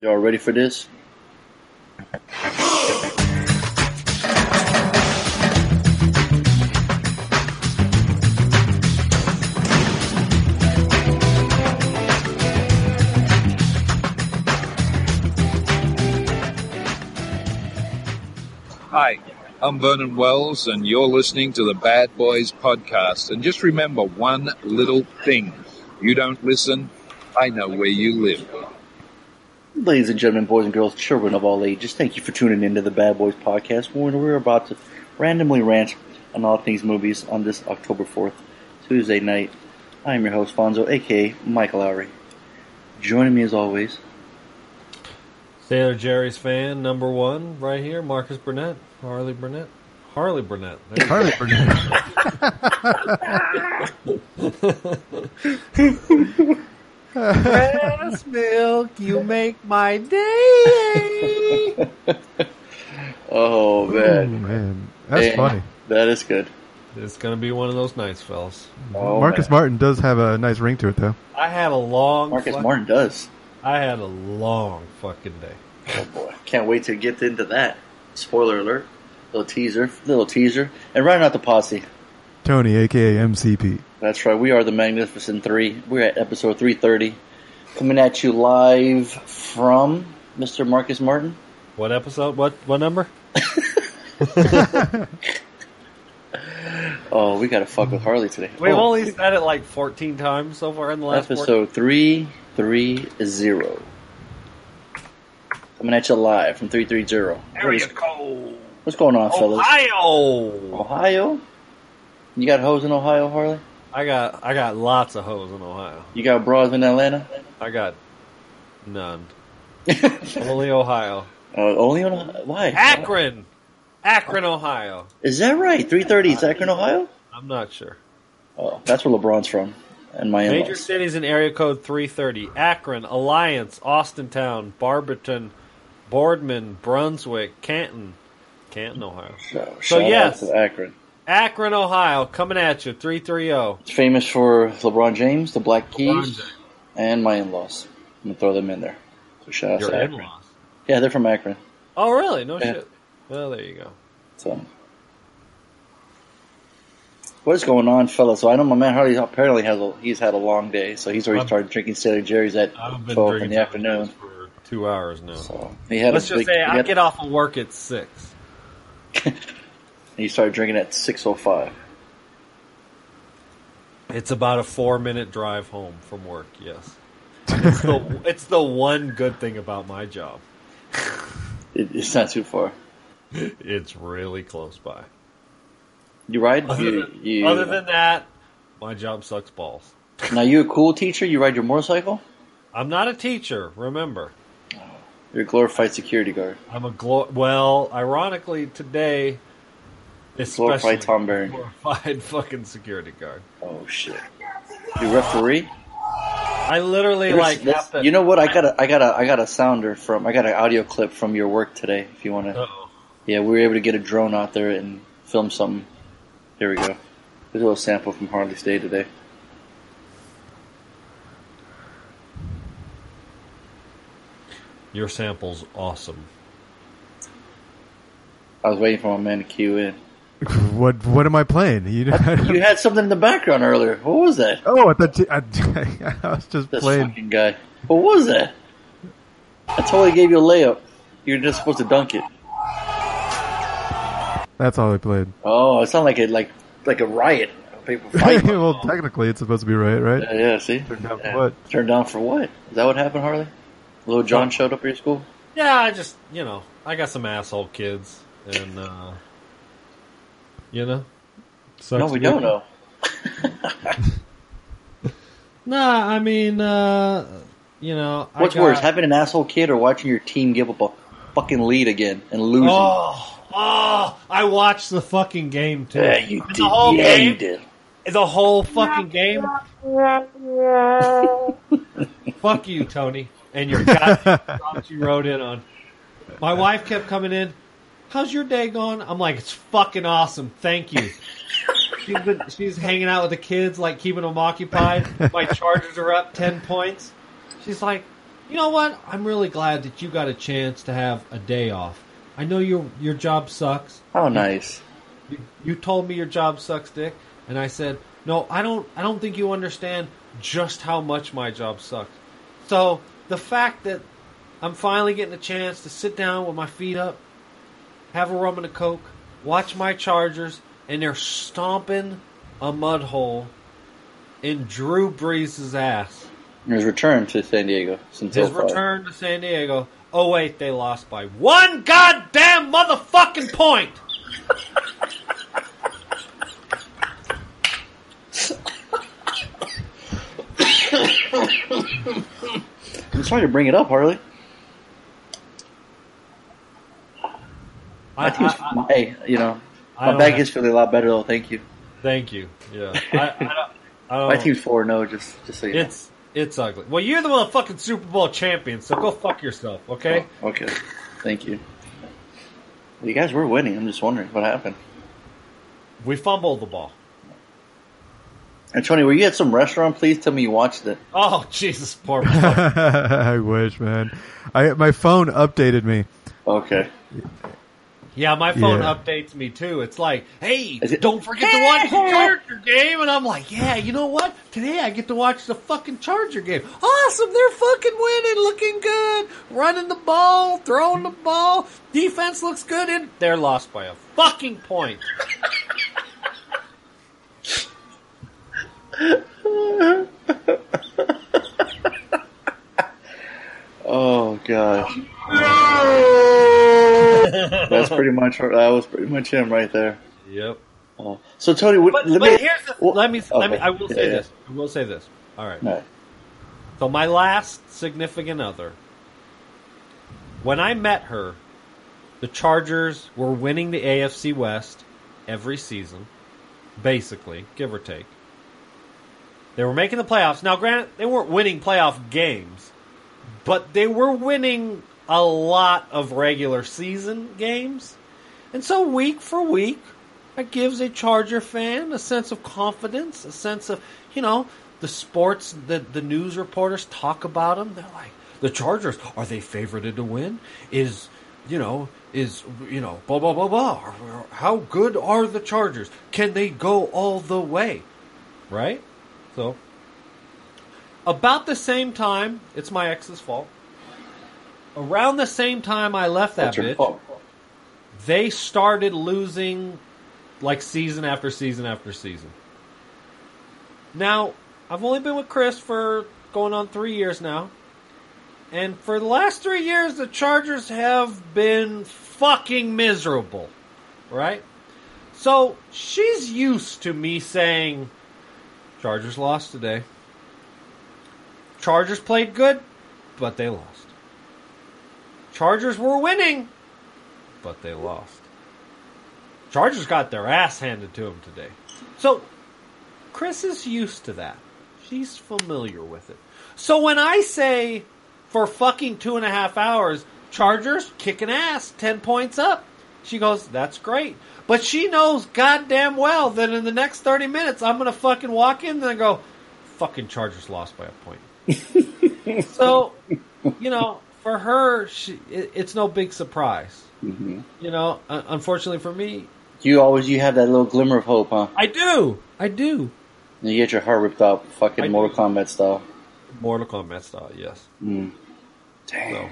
Y'all ready for this? Hi, I'm Vernon Wells, and you're listening to the Bad Boys podcast. And just remember one little thing you don't listen, I know where you live. Ladies and gentlemen, boys and girls, children of all ages, thank you for tuning into the Bad Boys podcast where we're about to randomly rant on all things movies on this October 4th, Tuesday night. I'm your host, Fonzo, aka Michael Lowrey. Joining me as always, Sailor Jerry's fan number one right here, Marcus Burnett, Harley Burnett, Harley Burnett. Harley Burnett. Breast milk, you make my day. oh man, man, that's Man, funny. That is good. it's gonna be one of those nights, fellas. Oh, Marcus man. Martin does have a nice ring to it, though. I had a long, Marcus fuck- Martin does. I had a long fucking day. Oh boy, can't wait to get into that. Spoiler alert, little teaser, little teaser, and right out the posse. Tony, aka MCP. That's right. We are the Magnificent Three. We're at episode 330. Coming at you live from Mr. Marcus Martin. What episode? What what number? Oh, we gotta fuck with Harley today. We've Oh, only said it like fourteen times so far in the last. 14 episode 330. Coming at you live from 330. Area What's- code. What's going on, fellas? Ohio. Ohio? You got hoes in Ohio, Harley? I got I got lots of hoes in Ohio. You got bras in Atlanta? I got none. Only Ohio. Uh, only on why? Akron. Akron, Ohio. Is that right? 330 is Akron, Ohio? I'm not sure. Oh, that's where LeBron's from. And my Major in-laws. cities in area code 330. Akron, Alliance, Austintown, Barberton, Boardman, Brunswick, Canton. Canton, Ohio. So, So, yes. Akron. Akron, Ohio, coming at you, 330. It's famous for LeBron James, the Black Keys, and my in-laws. I'm gonna throw them in there. So shout out Your to Akron. in-laws. Yeah, they're from Akron. Oh, really? No Yeah. shit. Well, there you go. So, what is going on, fellas? So I know my man Harley apparently has a, he's had a long day, so he's already I've- started drinking Sailor Jerry's at I've been 12 in the afternoon. for two hours now. So he had Let's a just big, say I had- get off of work at 6. he started drinking at 6:05. It's about a four minute drive home from work, yes. It's the, it's the one good thing about my job. It, it's not too far. It's really close by. You ride? Other You, than, you, other than that, my job sucks balls. now you a cool teacher? You ride your motorcycle? I'm not a teacher, remember. You're a glorified security guard. I'm a glo- well, ironically today especially Glorified Tom Barry. glorified fucking security guard. Oh shit! You referee? I literally There's- like there's- have to you know what? I got a, I got a, I got a sounder from, I got an audio clip from your work today. If you want to, Uh-oh. yeah, we were able to get a drone out there and film something. Here we go. There's a little sample from Harley's Day today. Your sample's awesome. I was waiting for my man to cue in. What What am I playing? You, You had something in the background earlier. What was that? oh, I thought you, I, I was just This playing. fucking guy. What was that? I totally gave you a layup. You're just supposed to dunk it. That's all I played. Oh, it sounded like a like like a riot. People fighting. well, technically, it's supposed to be right, right? yeah, yeah, see? Turned down for what? Turned down for what? Is that what happened, Harley? Lil Jon showed up at your school? Yeah, I just you know, I got some asshole kids and uh you know. Sucks no, we don't know. Nah, I mean uh you know, I What's got- worse, having an asshole kid or watching your team give up a fucking lead again and losing? Oh, oh, I watched the fucking game too. yeah, you did. The whole yeah, game, you did. the whole fucking game. Fuck you, Tony, and your goddamn songs you wrote in on. My wife kept coming in. How's your day going? I'm like, it's fucking awesome. Thank you. She's been, she's hanging out with the kids, like keeping them occupied. My Chargers are up ten points. She's like, You know what? I'm really glad that you got a chance to have a day off. I know your your job sucks. Oh, nice. You, you told me your job sucks, Dick, and I said, "No, I don't I don't think you understand just how much my job sucks." So, the fact that I'm finally getting a chance to sit down with my feet up, have a rum and a coke, watch my Chargers, and they're stomping a mud hole in Drew Brees' ass. His return to San Diego since His return to San Diego. Oh wait, they lost by one goddamn motherfucking point. I'm sorry to bring it up, Harley. I, My team's, I- I- my, you know, my don't back have- is feeling a lot better though. Thank you. Thank you. Yeah, I, I don't. I don't My team's four no. Oh, just, just so you know. It's it's ugly. Well, you're the motherfucking Super Bowl champion, so go fuck yourself, okay? Oh, okay. Thank you. You guys were winning. I'm just wondering what happened. We fumbled the ball. And Tony, were you at some restaurant? Please tell me you watched it. Oh Jesus, poor. fuck. I wish, man. I my phone updated me. Okay. Yeah, my phone Yeah. updates me too. It's like, hey, it- don't forget to watch the Charger game, and I'm like, yeah, you know what? Today I get to watch the fucking Charger game. Awesome, they're fucking winning, looking good, running the ball, throwing the ball. Defense looks good, and they're lost by a fucking point. Oh gosh. That's pretty much that was pretty much him right there. Yep. Oh. So Tony, what, But, let but me. here's the, well, let me let me. I will say Yeah, yeah. this. I will say this. All right. No. So my last significant other, when I met her, the Chargers were winning the AFC West every season, basically, give or take. They were making the playoffs. Now, granted, they weren't winning playoff games, but they were winning a lot of regular season games. And so, week for week, that gives a Charger fan a sense of confidence, a sense of, you know, the sports, the, the news reporters talk about them. They're like, the Chargers, are they favorited to win? Is, you know, is, you know, blah, blah, blah, blah. How good are the Chargers? Can they go all the way? Right? So, about the same time, it's my ex's fault. Around the same time I left that bitch, fault. they started losing like season after season after season. Now, I've only been with Chris for going on three years now. And for the last three years, the Chargers have been fucking miserable. Right? So, she's used to me saying, Chargers lost today. Chargers played good, but they lost. Chargers were winning, but they lost. Chargers got their ass handed to them today. So, Chris is used to that. She's familiar with it. So when I say for fucking two and a half hours, Chargers kicking ass, 10 points up, she goes, that's great. But she knows goddamn well that in the next 30 minutes, I'm going to fucking walk in and go, fucking Chargers lost by a point. so, you know, for her, she, it, it's no big surprise. Mhm. You know, un- unfortunately for me, You always you have that little glimmer of hope, huh? I do. I do. You get your heart ripped out, fucking I Mortal do. Kombat style. Mortal Kombat style, yes. Mm. Damn. So,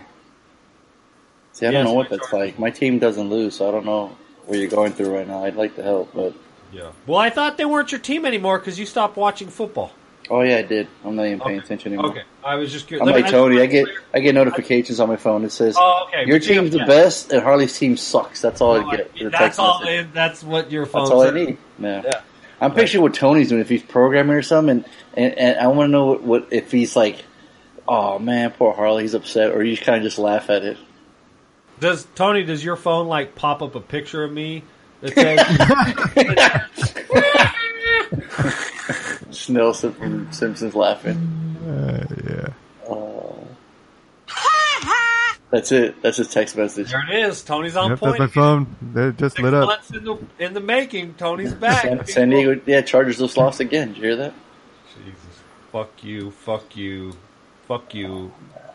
See, I don't know what that's like. My team doesn't lose, so I don't know what you're going through right now. I'd like to help, but yeah. Well, I thought they weren't your team anymore because you stopped watching football. Oh yeah, I did. I'm not even paying Okay. attention anymore. Okay. I was just curious. I'm like Tony. just I get I get notifications on my phone. It says Oh, okay. your But you- team's the yeah. best, and Harley's team sucks. That's all Oh, I get. The that's text all. message. That's what your phone. That's all I need. Yeah. Yeah. I'm picturing what Tony's doing if he's programming or something, and, and, and I want to know what, what if he's like, oh man, poor Harley, he's upset, or you kind of just laugh at it. Does Tony? Does your phone like pop up a picture of me that says? Snelson from Simpsons laughing. Uh, yeah. Oh. That's it. That's his text message. there it is. Tony's on Yep, point. that's my phone. They just Six lit up. months in the in the making. Tony's back. San, San Diego, yeah, Chargers just lost again. Did you hear that? Jesus. Fuck you. Fuck you. Fuck you.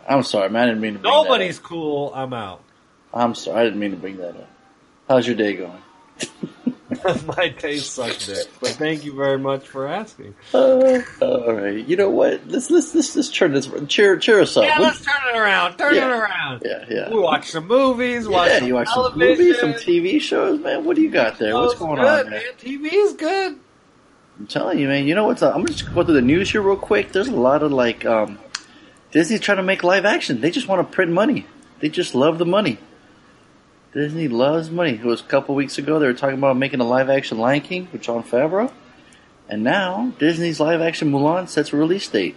I'm sorry, man. I didn't mean to bring Nobody's cool. I'm out. I'm sorry. I didn't mean to bring that up. How's your day going? My taste sucks dick. But thank you very much for asking. Uh, all right. You know what? Let's let's let's, let's turn this cheer cheer us up. Yeah, What- let's turn it around. Turn Yeah. it around. yeah, yeah. We watch some movies. Watch Yeah, some you watch some movies, some TV shows, man. What do you got there? Oh, What's going good, on man. TV's good. I'm telling you, man. You know what's? Uh, I'm gonna just go through the news here real quick. There's a lot of like um, Disney's trying to make live action. They just want to print money. They just love the money. Disney loves money. It was a couple weeks ago they were talking about making a live action Lion King with Jon Favreau, and now Disney's live action Mulan sets a release date.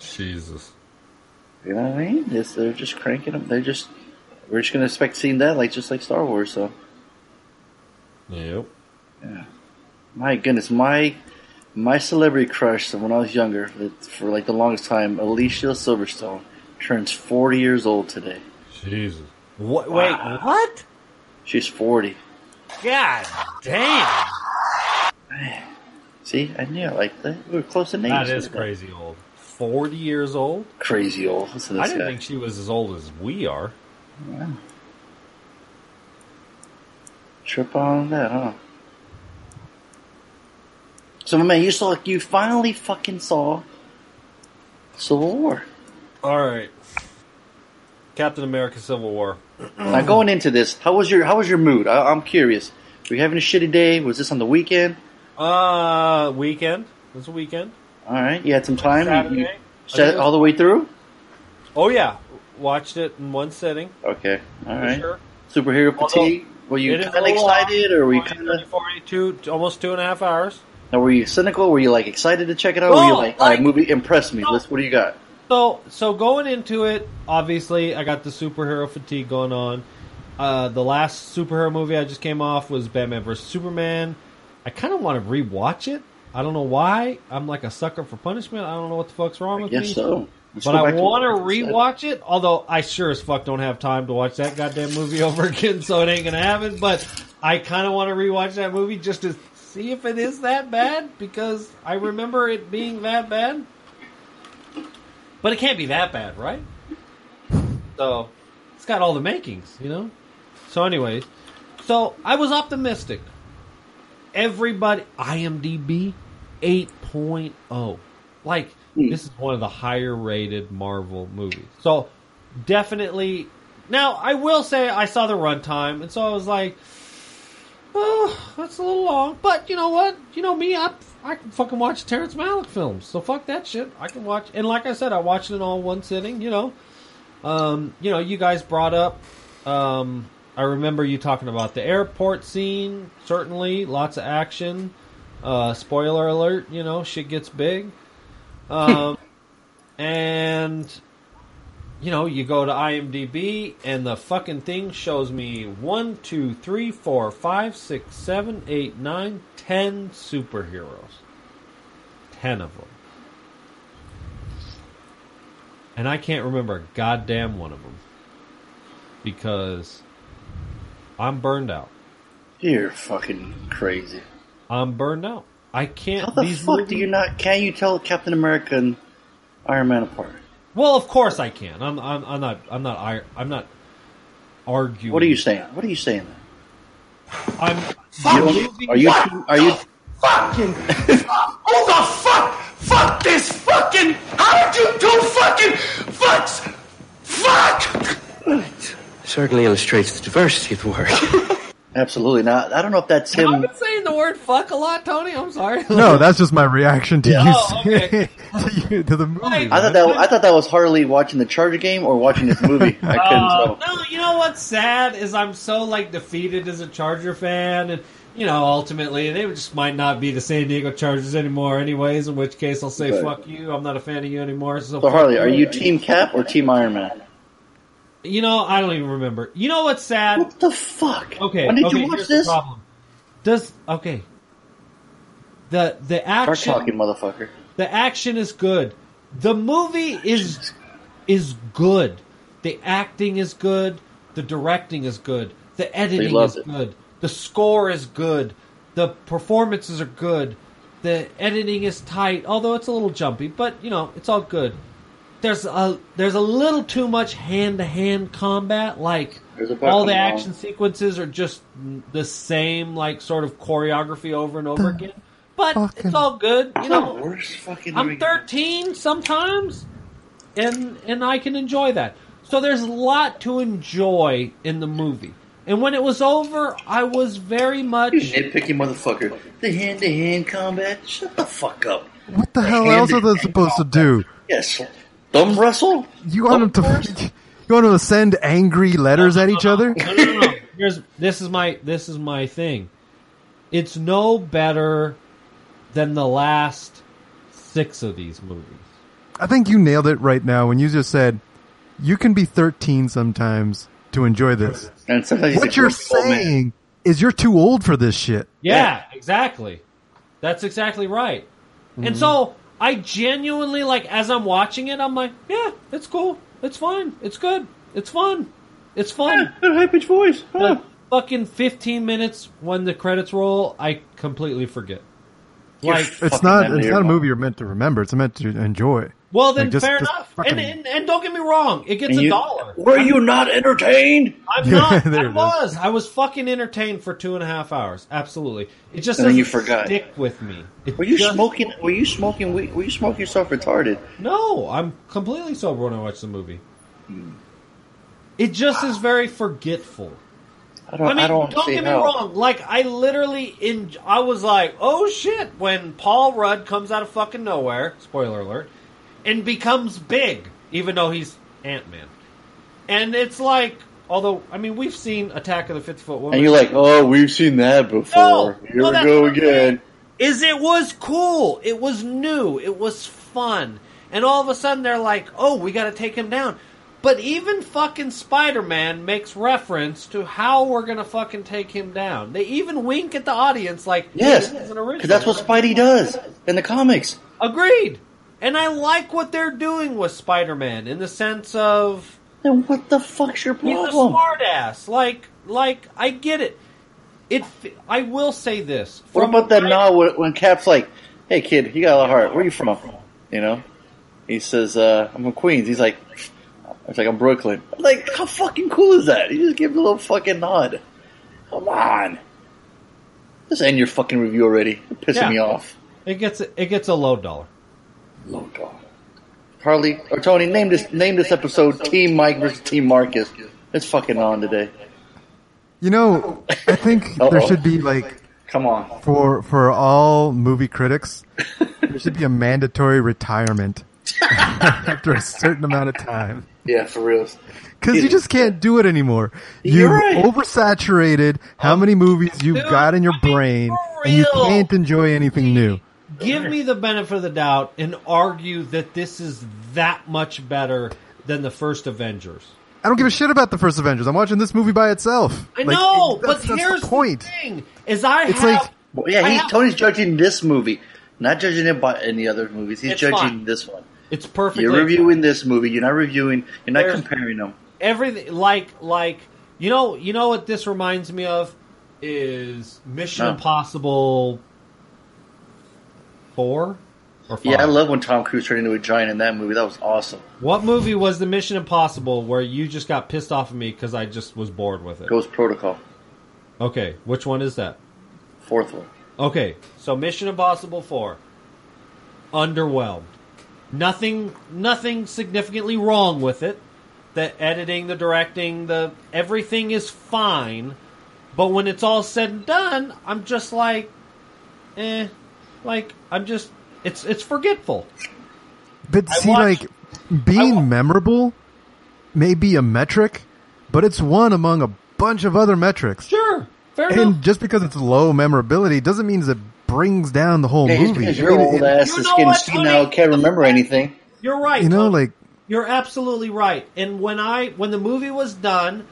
Jesus. You know what I mean? It's, they're just cranking them. They're just we're just gonna expect seeing that like just like Star Wars. So Yep. yeah. my goodness, my my celebrity crush when I was younger, for like the longest time, Alicia Silverstone turns 40 years old today. Jesus. What? Wait, Wow. what? She's 40. God damn. See, I knew that. We were close in age. That is crazy old. 40 years old? Crazy old. Listen to I didn't guy. think she was as old as we are. Trip on that, huh? So, my man, you saw, you finally fucking saw Civil War. All right. Captain America Civil War. Now, going into this, how was your how was your mood? I, I'm curious. Were you having a shitty day? Was this on the weekend? Uh, weekend. It was a weekend. All right, you had some time. You, you Saturday. all the way through. Oh, yeah. Watched it in one sitting. Okay, all right. Sure. Superhero Although, fatigue. Were you kind of little long. excited, or were you kind of? 42, almost two and a half hours. Or were you cynical? Were you like excited to check it out? or were you No, like, all right, like- movie impressed me. No. Let's. What do you got? So, so going into it, obviously, I got the superhero fatigue going on. Uh, the last superhero movie I just came off was Batman vs Superman. I kind of want to rewatch it. I don't know why. I'm like a sucker for punishment. I don't know what the fuck's wrong with Yes, me. so. But I want to rewatch it. Although I sure as fuck don't have time to watch that goddamn movie over again, so it ain't gonna happen. But I kind of want to rewatch that movie just to see if it is that bad because I remember it being that bad. But it can't be that bad, right? So it's got all the makings, you know. So, anyways, so I was optimistic. Everybody, IMDb 8.0. Like, Hmm. this is one of the higher rated Marvel movies. So, definitely. Now, I will say I saw the runtime, and so I was like, oh, that's a little long. But you know what? You know me, I, I can fucking watch Terrence Malick films. So, fuck that shit. I can watch. And like I said, I watched it in all one sitting, you know. Um, you know, you guys brought up. Um, I remember you talking about the airport scene. Certainly, lots of action. Uh, spoiler alert, you know, shit gets big. Um, and you know, you go to IMDb and the fucking thing shows me one, two, three, four, five, six, seven, eight, nine, ten superheroes. Ten of them. And I can't remember a goddamn one of them. Because I'm burned out. You're fucking crazy. I'm burned out. I can't. How the these fuck movies- do you not? Can you tell Captain America and Iron Man apart? Well, of course I can. I'm. I'm, I'm not. I'm not. I- I'm not arguing. What are you saying? What are you saying? I'm. You don't- are you? Too, are you? fucking who the fuck fuck this fucking how did you do fucking fucks fuck Certainly illustrates the diversity of the word. Absolutely not. I don't know if that's him. I've been saying the word "fuck" a lot, Tony. I'm sorry. No, that's just my reaction to you, Oh, okay. to, you to the movie. Right. I thought that I thought that was Harley watching the Charger game or watching this movie. I couldn't Uh, tell. no, you know what's sad is I'm so like defeated as a Charger fan, and you know ultimately they just might not be the San Diego Chargers anymore, anyways. In which case I'll say Okay. fuck you. I'm not a fan of you anymore. So, So fuck Harley, are you Team Cap or Team Iron Man? You know I don't even remember. You know what's sad? What the fuck? Okay, When did okay, you watch this? Does okay. The the Start action talking, motherfucker. the action is good. The movie is is good. The acting is good. The directing is good. The editing is it. good. The score is good. The performances are good. The editing is tight, although it's a little jumpy, but you know, it's all good. There's a there's a little too much hand to hand combat. Like There's a part all the coming on. action sequences are just the same, like sort of choreography over and over again. But fucking- it's all good, you know. worst fucking I'm movie. 13 sometimes, and and I can enjoy that. So there's a lot to enjoy in the movie. And when it was over, I was very much You nitpicky motherfucker. The hand to hand combat? Shut the fuck up. What the hell else are they supposed to do? Yes. Thumb wrestle? You want them to force? you want them to send angry letters at each other? no, no, no, no. Here's this is my this is my thing. It's no better than the last six of these movies. I think you nailed it right now when you just said you can be 13 sometimes to enjoy this. And sometimes What you're saying is you're too old for this shit. Yeah, exactly. That's exactly right. Mm-hmm. And so I genuinely like as I'm watching it, I'm like, yeah, it's cool. It's fine. It's good. It's fun. It's fun. Yeah, high pitched voice. Huh. But fucking 15 minutes when the credits roll, I completely forget. You're Like, It's not it's not a movie you're meant to remember. It's meant to enjoy. Well then Like, just- fair just enough. fucking- And, and and don't get me wrong, it gets And a dollar. Were you not entertained? I'm not. there I it is. was. I was fucking entertained for two and a half hours. Absolutely. It just And then doesn't you forgot. stick with me. It Were you just- smoking? Were you smoking? Were you smoking yourself retarded? No, I'm completely sober when I watch the movie. Hmm. It just is very forgetful. I don't. I mean, don't, don't, see get me how. wrong. Like, I literally, in, I was like, oh shit, when Paul Rudd comes out of fucking nowhere, spoiler alert, and becomes big, even though he's Ant Man. And it's like, although, I mean, we've seen Attack of the 50 Foot Woman. And you're like, oh, we've seen that before. No, Here no, we go again. is it was cool. It was new. It was fun. And all of a sudden they're like, "Oh, we got to take him down." But even fucking Spider-Man makes reference to how we're going to fucking take him down. They even wink at the audience like, Yes, this is an original. because that's what Spidey does in the comics. Agreed. And I like what they're doing with Spider-Man in the sense of Then what the fuck's your problem? He's a problem? smartass. Like, like I get it. It. I will say this. What about that my- now when, when Cap's like, "Hey kid, you got a lot of heart. Where you from?" You know, he says, uh, "I'm from Queens." He's like, "It's like I'm Brooklyn." I'm like, how fucking cool is that? You just give him a little fucking nod. Come on, just end your fucking review already. You're pissing Yeah. me off. It gets it gets a low dollar. God. Harley or Tony, name this name this episode Team Mike versus Team Marcus. It's fucking on today. You know, I think there should be like Come on. for for all movie critics, there should be a mandatory retirement after a certain amount of time. Yeah, for real. Because you just can't do it anymore. You're You've right. oversaturated how many movies you've got in your brain, and you can't enjoy anything new. Give me the benefit of the doubt and argue that this is that much better than the first Avengers. I don't give a shit about the first Avengers. I'm watching this movie by itself. I Like, know, that's- but that's here's the point. thing: is I It's have. like- Well, yeah, I he's have- Tony's judging this movie, not judging it by any other movies. He's judging fine. this one. it's perfect. You're reviewing this movie. You're not reviewing. You're not There's- comparing them. everything like like you know you know what this reminds me of is Mission No. Impossible four or five. Yeah, I love when Tom Cruise turned into a giant in that movie. That was awesome. What movie was the Mission Impossible where you just got pissed off at me because I just was bored with it? Ghost Protocol, Okay, which one is that? fourth one. Okay, so Mission Impossible four, underwhelmed. Nothing, nothing significantly wrong with it. The editing, the directing, the everything is fine. But when it's all said and done, I'm just like, eh, like I'm just, it's it's forgetful. But I see, watched- like being wa- memorable may be a metric, but it's one among a bunch of other metrics. Sure, fair enough. And enough. just because it's low memorability doesn't mean it brings down the whole Yeah, movie. because I your old it- ass You know getting what, senile, Tony? can't remember anything. You're right. you know, Tony. like You're absolutely right. And when I when the movie was done,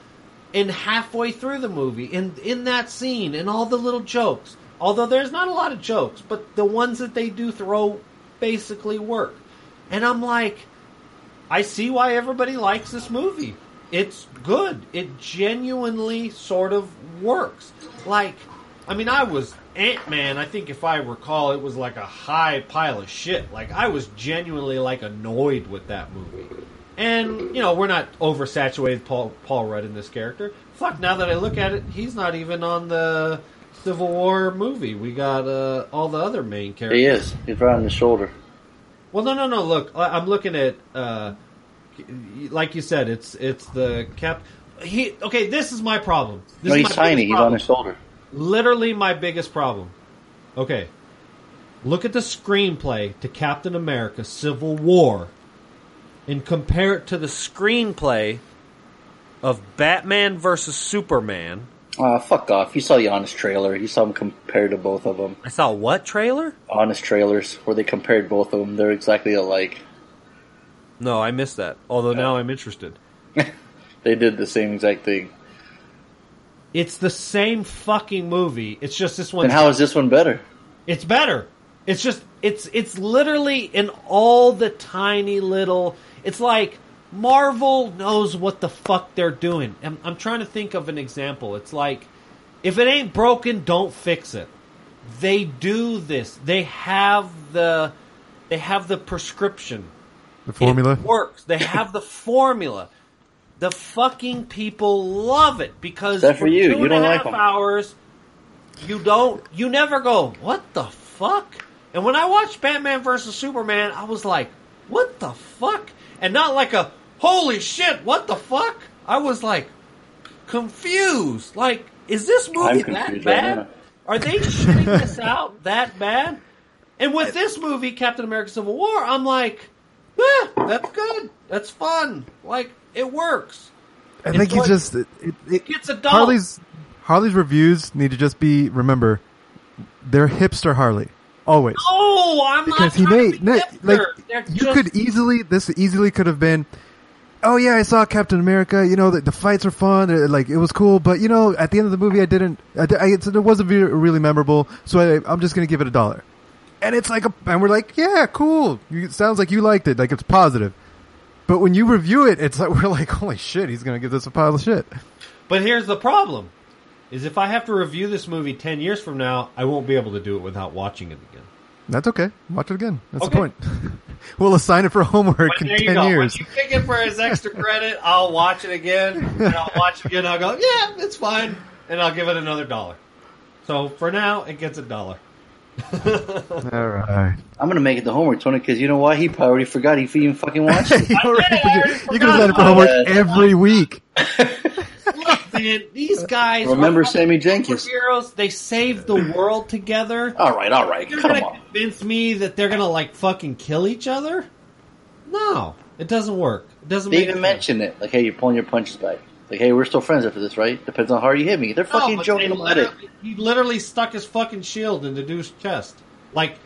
and halfway through the movie, in in that scene, and all the little jokes, although there's not a lot of jokes, but the ones that they do throw basically work. And I'm like, I see why everybody likes this movie. It's good. It genuinely sort of works. Like, I mean, I was Ant Man, I think if I recall, it was like a high pile of shit. Like I was genuinely like annoyed with that movie. And you know, we're not oversaturated Paul Paul Rudd in this character. Fuck, now that I look at it, he's not even on the Civil War movie. We got uh, all the other main characters. He is. He's right on the shoulder. Well, no, no, no. Look, I- I'm looking at, uh, like you said, it's it's the cap. He okay. This is my problem. This no, is he's my tiny. He's on his shoulder. Literally, my biggest problem. Okay, look at the screenplay to Captain America: Civil War, and compare it to the screenplay of Batman versus Superman. Ah, fuck off. You saw the honest trailer. You saw them compared to both of them. I saw what trailer? Honest trailers where they compared both of them. They're exactly alike. No, I missed that. Although now I'm interested. They did the same exact thing. It's the same fucking movie. It's just this one. And how is this one better? It's better. It's just it's it's literally in all the tiny little. It's like Marvel knows what the fuck they're doing. I'm, I'm trying to think of an example. It's like if it ain't broken, don't fix it. They do this. They have the they have the prescription. The formula. It works. They have the formula. The fucking people love it because Except for you. two You and don't like half them. hours. You don't. You never go. What the fuck? And when I watched Batman versus Superman, I was like, "What the fuck?" And not like a "Holy shit! What the fuck?" I was like confused. Like, is this movie I'm that confused right bad? Are they shitting this out that bad? And with this movie, Captain America: Civil War, I'm like, eh, that's good. That's fun. Like, it works. I think It's he like- just it, it, it- It's a dog. Harley's Harley's reviews need to just be remember they're hipster Harley always Oh, I'm because not he made to be no, like They're you just- could easily this easily could have been oh yeah I saw Captain America you know the, the fights are fun uh, like it was cool but you know at the end of the movie I didn't I, I, it wasn't really memorable so I, I'm just gonna give it a dollar and it's like a and we're like yeah cool you, it sounds like you liked it like it's positive but when you review it it's like we're like holy shit he's gonna give this a pile of shit But here's the problem: is if I have to review this movie ten years from now, I won't be able to do it without watching it again. That's okay. Watch it again. That's Okay. the point. we'll assign it for homework But in ten go. years. When you pick it for his extra credit, I'll watch it again, and I'll watch it again. I'll go, yeah, it's fine, and I'll give it another dollar. So for now, it gets a dollar. All right. I'm gonna make it the homework, Tony, because you know why? He probably already forgot he even fucking watched it. you already I already forget- you could have it for homework every week. Look, man, these guys Remember are Sammy Jankis? superheroes. They saved the world together. All right, all right, You're come gonna on. convince me that they're gonna like fucking kill each other? No, it doesn't work. It doesn't. They make even mention it. Like, hey, you're pulling your punches back. Like, hey, we're still friends after this, right? Depends on how hard you hit me. They're No, fucking but joking they about it. He literally stuck his fucking shield in the dude's chest, like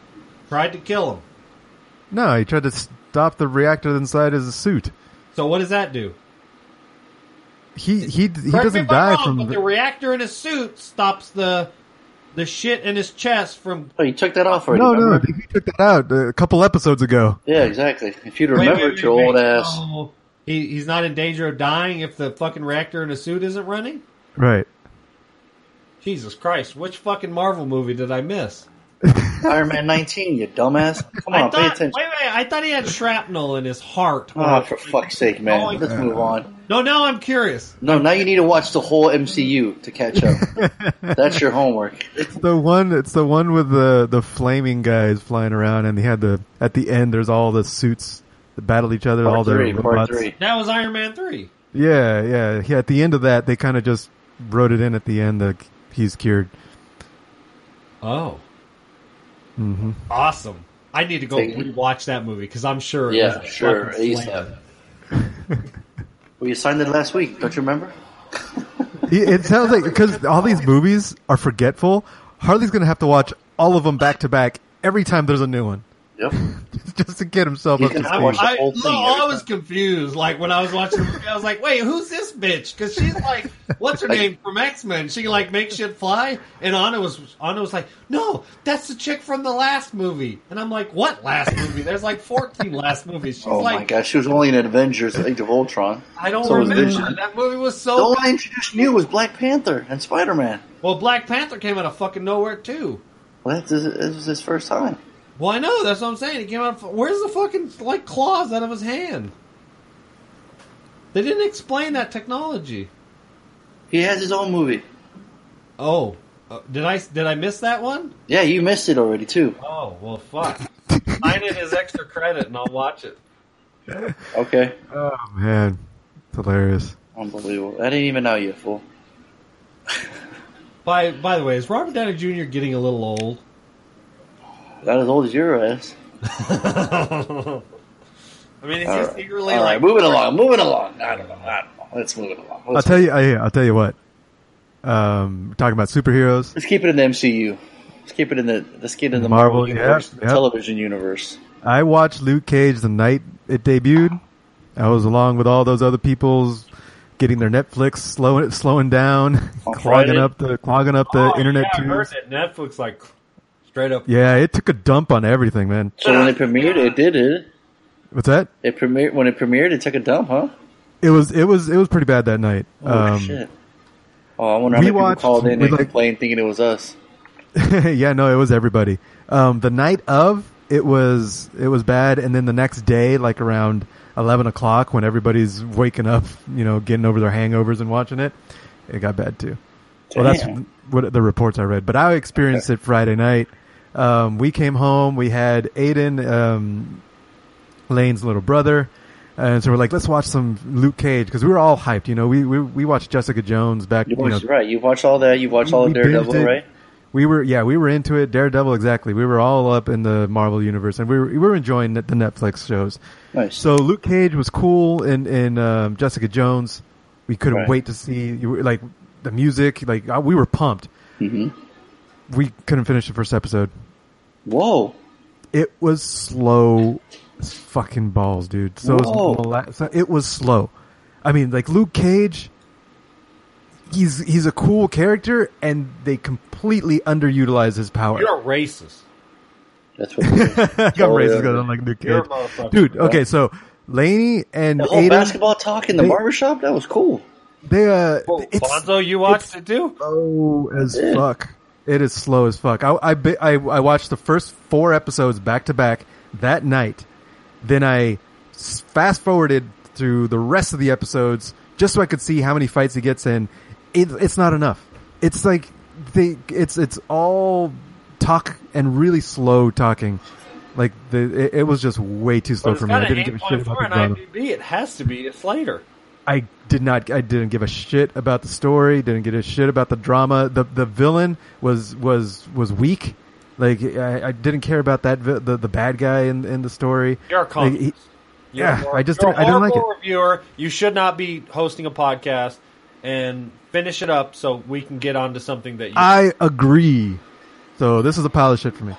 tried to kill him. No, he tried to stop the reactor inside his suit. So what does that do? He he he Correct doesn't if die wrong, from. but the reactor in his suit stops the the shit in his chest from. Oh, you took that off already. no, no, remember? he took that out uh, a couple episodes ago. Yeah, exactly. If you'd Wait, remember wait, it, your old wait. ass. Oh, he, he's not in danger of dying if the fucking reactor in his suit isn't running. Right. Jesus Christ! Which fucking Marvel movie did I miss? Iron Man 19, you dumbass. Come I on, pay attention. Wait, wait! I thought he had shrapnel in his heart. Oh, for fuck's sake, man. Oh, Let's move on. No, now I'm curious. No, now you need to watch the whole MCU to catch up. That's your homework. It's the one. It's the one with the the flaming guys flying around, and they had the at the end. There's all the suits that battle each other. all Part their three, part robots. three. That was Iron Man three. Yeah, yeah, yeah. At the end of that, they kind of just wrote it in at the end that he's cured. Oh, hmm awesome! I need to go Take- rewatch that movie because I'm sure. it Yeah, was sure. fucking slam. Well, you signed it last week. Don't you remember? It, it sounds like because all these movies are forgetful. Harley's gonna have to watch all of them back to back every time there's a new one. Yep. just to get himself He's up to speed. I, no, I was confused. Like when I was watching the movie, I was like, "Wait, who's this bitch?" Because she's like, "What's her name from X Men?" She like makes shit fly, and Anna was Anna was like, "No, that's the chick from the last movie." And I'm like, "What last movie? There's like 14 last movies." She's Oh my gosh, she was only in Avengers: Age of Ultron. "I don't So remember that movie was The so." only I introduced you was Black Panther and Spider Man. Well, Black Panther came out of fucking nowhere too. Well, that's this was his first time. Well, I know that's what I'm saying. He came out. Where's the fucking like claws out of his hand? They didn't explain that technology. He has his own movie. Oh, uh, did I did I miss that one? Yeah, you missed it already too. Oh well, fuck. Sign in his extra credit and I'll watch it. Okay, Oh man, it's hilarious. unbelievable. I didn't even know you, fool. By by the way, is Robert Downey Jr. getting a little old? Not as old as your ass. I mean, it's All he right, secretly All right, like moving along, moving along. I don't know. I don't know. Let's move it along. I'll tell you. I, I'll tell you what. Um, talking about superheroes. let's keep it in the MCU. Let's keep it in the let's get in the Marvel, Marvel, yeah, universe, the yeah. television universe. I watched Luke Cage the night it debuted. I was along with all those other people's getting their Netflix slowing slowing down, clogging up the clogging up the Oh, internet yeah, I heard that Netflix like straight up. Yeah, it took a dump on everything, man. So when it premiered, it did it. What's that? It premiered when it premiered. It took a dump, huh? It was it was it was pretty bad that night. Oh um, shit! Oh, I wonder how we many people watched called in with, and like- complained, thinking it was us. yeah, no, it was everybody. Um, the night of it was it was bad, and then the next day, like around eleven o'clock, when everybody's waking up, you know, getting over their hangovers and watching it, it got bad too. Well, that's what the reports I read, but I experienced it Friday night. Um, we came home. We had Aiden, um, Lane's little brother, and so we're like, let's watch some Luke Cage because we were all hyped. You know, we we, we watched Jessica Jones back. You You know, watched, right? You watched all that. You watched all of Daredevil, it. right? we were yeah we were into it daredevil exactly we were all up in the marvel universe and we were, we were enjoying the the netflix shows Nice. so luke cage was cool in in um, jessica jones we couldn't Right. wait to see you were, like the music like uh, we were pumped hmm we couldn't finish the first episode Whoa! it was slow fucking balls dude so, it was, so it was slow i mean like luke cage he's he's a cool character and they completely underutilize his power You're a racist. That's what. it is. I got Oh, racist because I'm like Luke You're a Cage. Dude, okay, so Laney and the whole Aiden, basketball talk in the they- barbershop that was cool. They uh, Oh, it's Bonzo, you watched it too? slow as did. fuck. It is slow as fuck. I I, I I watched the first four episodes back to back that night. Then I fast forwarded through the rest of the episodes just so I could see how many fights he gets in. It, it's not enough. It's like they it's it's all talk and really slow talking. Like the it, it was just way too slow for me. got I didn't give a shit 8.4 about the on. IMDb. It has to be. It's later. I did not. I didn't give a shit about the story. Didn't give a shit about the drama. The the villain was was was weak. Like I, I didn't care about that vi- the the bad guy in in the story. You're a Like, he- yeah, I just didn't, I don't like it. reviewer. You should not be hosting a podcast and finish it up so we can get on to something that you. I agree. So this is a pile of shit for me.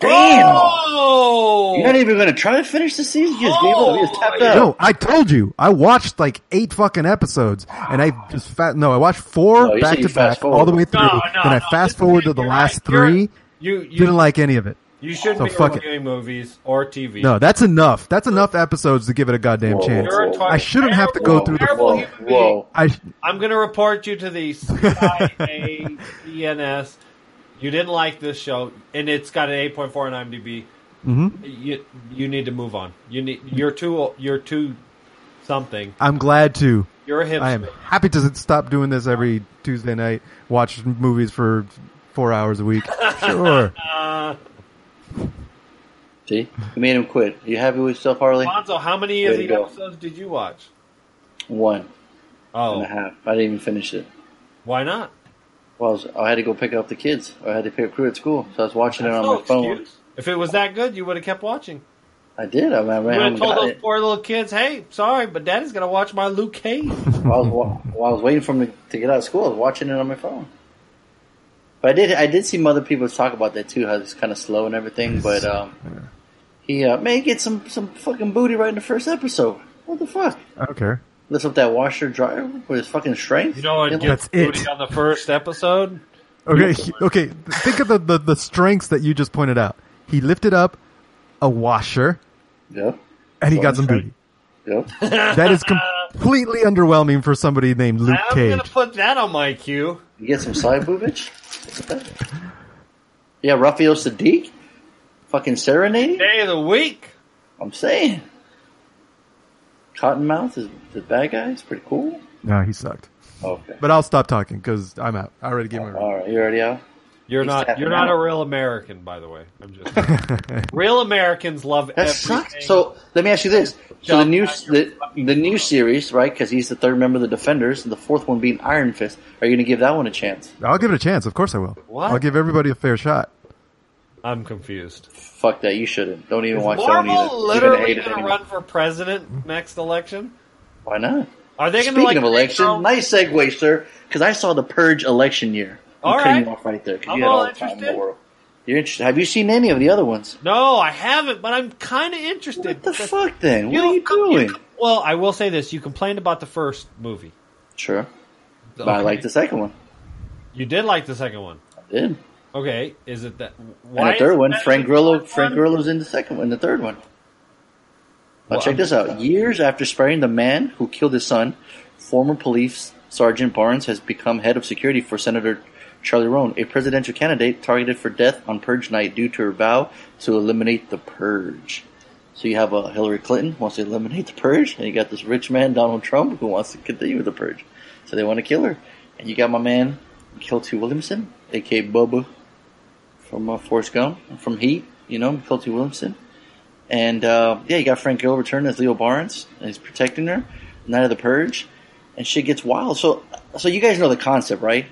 Damn! oh, You're not even going to try to finish the season. You just gave up. You just tapped oh, out. No, I told you. I watched like eight fucking episodes, and I just fat. No, I watched four No, you said back you to back fast forward. all the way through. No, no, then I no, fast forward to the you're last right. You're- three. you you Didn't like any of it. you shouldn't so be fuck it. reviewing movies or TV. No, that's enough. That's enough episodes to give it a goddamn Whoa, chance. You're a whoa, I shouldn't have to go terrible- through the- terrible Whoa, human being. whoa. I I'm going to report you to the CIACNS. You didn't like this show, and it's got an 8.4 on IMDb. hmm You you need to move on. You need you're too you're too something. I'm glad to. You're a hipster. I am happy to stop doing this every Tuesday night. Watch movies for four hours a week. Sure. Uh, See, you made him quit. You happy with yourself, Harley? Bonzo, how many of the episodes did you watch? One Oh. and a half. I didn't even finish it. why not? Well, I, was, I had to go pick up the kids. I had to pick up crew at school, so I was watching That's it on no my phone. excuse. If it was that good, you would have kept watching. I did. I mean, I You would ran home have and told those it. poor little kids, "Hey, sorry, but Daddy's gonna watch my Luke Cage." While I was, while I was waiting for him to, to get out of school, I was watching it on my phone. But I did. I did see some other people talk about that too. How it's kind of slow and everything. But um, He uh, may get some some fucking booty right in the first episode. What the fuck? I don't care. Lifts up that washer dryer with his fucking strength. You know what It- gets That's it. on the first episode? Okay, okay. Think of the, the the strengths that you just pointed out. He lifted up a washer Yep. and he got some booty. Yep. That is completely underwhelming for somebody named Luke I'm Cage. gonna put that on my queue. You get some side boobage. Yeah, Raphael Saadiq. Fucking serenade. Day of the week. I'm saying. Cottonmouth is the bad guy. It's pretty cool. No, he sucked. Okay. But I'll stop talking because I'm out. I already gave my. All right, you already out. You're He's not. You're not a real American, by the way. I'm just. real Americans love That everything. sucks. So let me ask you this: so the new the, the new series, right? Because he's the third member of the Defenders, and the fourth one being Iron Fist. Are you going to give that one a chance? I'll give it a chance. Of course I will. What? I'll give everybody a fair shot. I'm confused. Fuck that! You shouldn't. Don't even Is watch that one either. Marvel literally going to anyway. run for president mm-hmm. next election? Why not? Are they going to Speaking like of election, make their own- nice segue, sir. Because I saw the Purge election year. I'm All cutting right. you off right there. 'cause I'm you had all all the time in the interested. world. You're interested. Have you seen any of the other ones? No, I haven't, but I'm kind of interested. What the That's- fuck then? What You- are you doing? well, I will say this: you complained about the first movie. Sure. But I Okay. like the second one. You did like the second one. I did. Okay, is it that? And Why the third one, Frank Grillo. Frank? Grillo's in the second one, the third one. Now Well, check I'm- this out. Years after sparing the man who killed his son, former police sergeant Barnes has become head of security for Senator Charlie Roan, a presidential candidate targeted for death on Purge night due to her vow to eliminate the purge. So you have a Hillary Clinton wants to eliminate the purge, and you got this rich man Donald Trump who wants to continue with the purge. So they want to kill her, and you got my man Kilty Williamson, aka Bubba from uh, Forrest Gump, from Heat. You know, Kilty Williamson. And uh, yeah, you got Frank Gill returning as Leo Barnes, and he's protecting her. Night of the Purge, and shit gets wild. So, so you guys know the concept, right?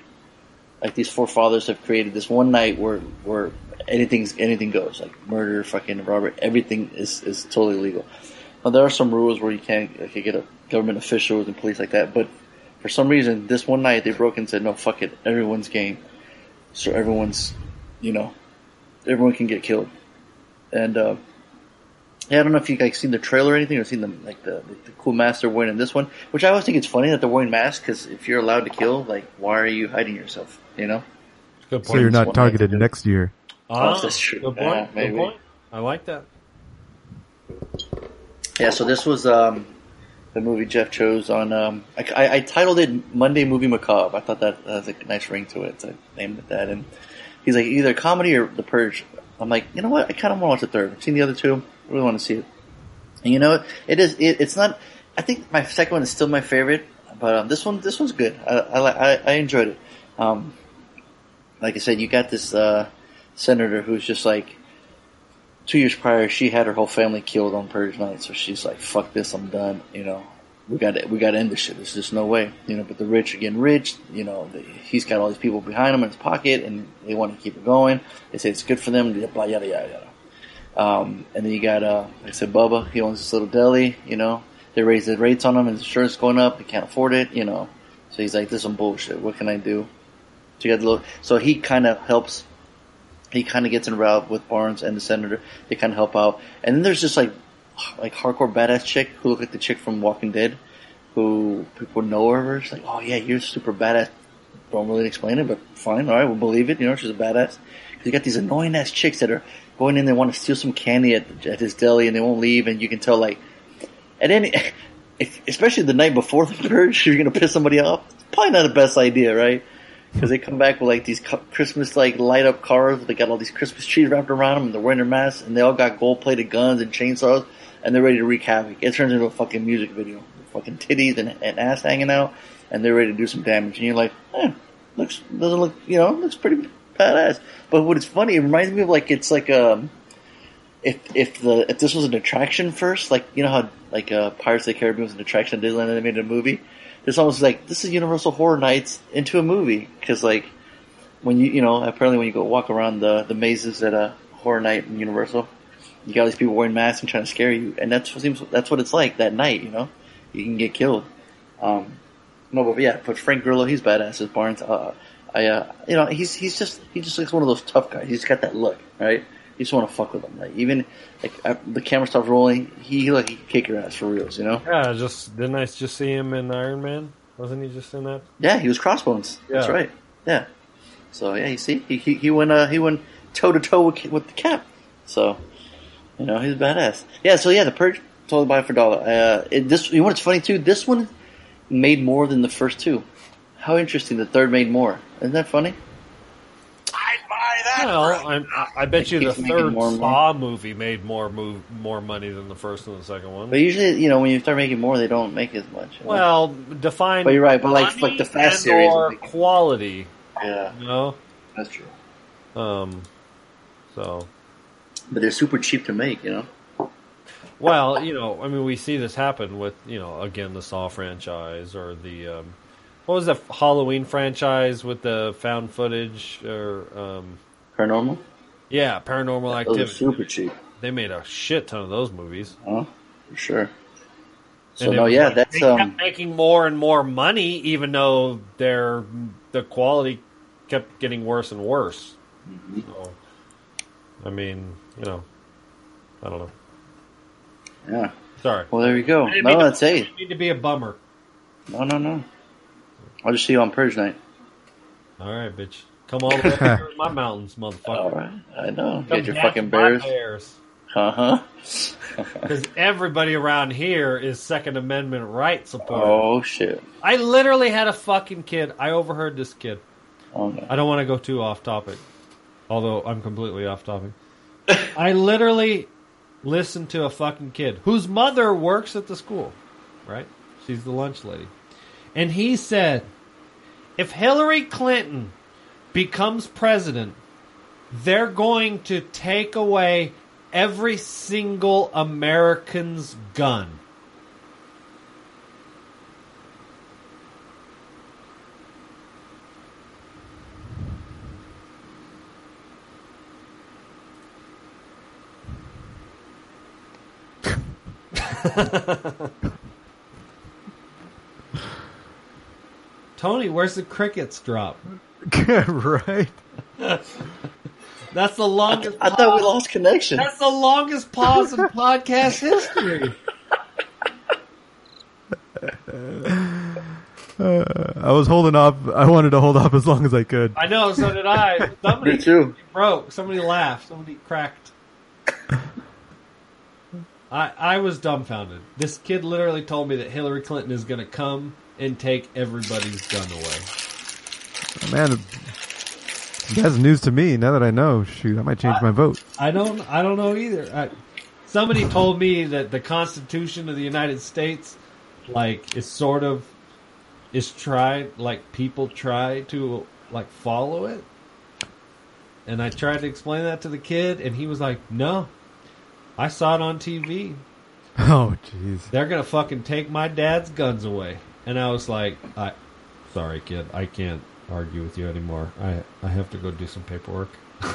Like these forefathers have created this one night where where anything's anything goes, like murder, fucking robbery, everything is is totally legal. Now there are some rules where you can't like, you get a government officials and police like that, but for some reason this one night they broke and said, no, fuck it, everyone's game. So everyone's, you know, everyone can get killed, and. uh yeah, I don't know if you like seen the trailer or anything, or seen the like the, the cool masks they're wearing in this one. Which I always think it's funny that they're wearing masks because if you're allowed to kill, like, why are you hiding yourself? You know? Good So you're not targeted night. next year. Ah, that's true. Good Yeah, point. maybe. good point. I like that. Yeah. So this was um, the movie Jeff chose on. Um, I, I, I titled it Monday Movie Macabre. I thought that has a nice ring to it, so I named it that. And he's like, either comedy or The Purge. I'm like, you know what? I kind of want to watch the third. I've seen the other two. I really want to see it. And you know? It is. It, it's not. I think my second one is still my favorite, but um, this one, this one's good. I, I, I, enjoyed it. Um, like I said, you got this uh, senator who's just like two years prior, she had her whole family killed on Purge night, so she's like, "Fuck this, I'm done." You know, we got to we got to end this shit. There's just no way. You know, but the rich are getting rich. You know, the, he's got all these people behind him in his pocket, and they want to keep it going. They say it's good for them. Yada yada yada. Um, and then you got, uh, like I said, Bubba. He owns this little deli. You know, they raise the rates on him, and his insurance going up. He can't afford it. You know, so he's like, "This is some bullshit. What can I do?" So you got the little. So he kind of helps he kind of gets involved with Barnes and the senator. They kind of help out, and then there's just like like hardcore badass chick who look like the chick from Walking Dead, who people know her. She's like, oh yeah, you're super badass. Don't really explain it, but fine, all right, we'll believe it. You know, she's a badass. You got these annoying ass chicks that are going in. They want to steal some candy at at his deli, and they won't leave. And you can tell like at any, especially the night before the purge, you're gonna piss somebody off. It's probably not the best idea, right? Because they come back with like these Christmas like light up cars. They got all these Christmas trees wrapped around them, and they're wearing their masks, and they all got gold plated guns and chainsaws, and they're ready to wreak havoc. It turns into a fucking music video, fucking titties and, and ass hanging out, and they're ready to do some damage. And you're like, eh, looks doesn't look, you know, looks pretty badass. But what is funny, it reminds me of like it's like um, if if the if this was an attraction first, like you know how like uh, Pirates of the Caribbean was an attraction at Disneyland and they made a movie. It's almost like this is Universal Horror Nights into a movie because like when you you know apparently when you go walk around the the mazes at a horror night in Universal, you got all these people wearing masks and trying to scare you, and that's what seems that's what it's like that night. You know, you can get killed. Um, no, but yeah, but Frank Grillo, he's badass as Barnes. Uh, I, uh, you know, he's he's just he just looks one of those tough guys. He's got that look, right? You just want to fuck with him. Like even like uh, the camera stops rolling, he like he could kick your ass for reals. You know? Yeah, just didn't I just see him in Iron Man? Wasn't he just in that? Yeah, he was Crossbones. Yeah. That's right. Yeah. So yeah, you see, he he, he went uh, he went toe to toe with the Cap. So you know he's badass. Yeah. So yeah, the Purge totally buy it for a dollar. Uh, it, this you know what's funny too? This one made more than the first two. How interesting! The third made more. Isn't that funny? I Well, I, I- I bet you the third more and more. Saw movie made more move more money than the first and the second one. But usually, you know, when you start making more, they don't make as much. you know? Well, define. But you're right, but like- like the Fast and series or quality. yeah, You know, that's true. um, so But they're super cheap to make. You know. well, you know, I mean, we see this happen with you know again the Saw franchise or the um, what was the Halloween franchise with the found footage or um, Paranormal. yeah, Paranormal Activity. super cheap. They made a shit ton of those movies. Huh? For sure. So And no, yeah, like that's they um. kept making more and more money, even though their the quality kept getting worse and worse. Mm-hmm. So, I mean, you know, I don't know. Yeah. Sorry, Well, there you go. No, mean to- that's I it. to be a bummer. No, no, no. I'll just see you on Purge night. All right, bitch, come all the way up here in my mountains, motherfucker. All right. I know. Come Get your catch fucking my bears. bears. Uh huh. Because everybody around here is Second Amendment rights supporter. oh shit. I literally had a fucking kid. I overheard this kid. Oh no. I don't want to go too off topic, although I'm completely off topic. I literally listened to a fucking kid whose mother works at the school, right? She's the lunch lady. And he said, if Hillary Clinton becomes president, they're going to take away every single American's gun. Tony, where's the crickets drop? right. That's the longest. I thought we lost connection. That's the longest pause in podcast history. Uh, I was holding off. I wanted to hold off as long as I could. I know, so did I. Somebody Me too. broke. Somebody laughed. Somebody cracked. I I was dumbfounded. This kid literally told me that Hillary Clinton is going to come and take everybody's gun away. Oh, man, that's news to me. Now that I know, shoot, I might change my vote. I don't. I don't know either. I, somebody told me that the Constitution of the United States, like, is sort of is tried. Like people try to like follow it, and I tried to explain that to the kid, and he was like, "No, I saw it on TV. Oh, jeez. They're gonna fucking take my dad's guns away." And I was like, "I, sorry, kid, I can't argue with you anymore. I I have to go do some paperwork."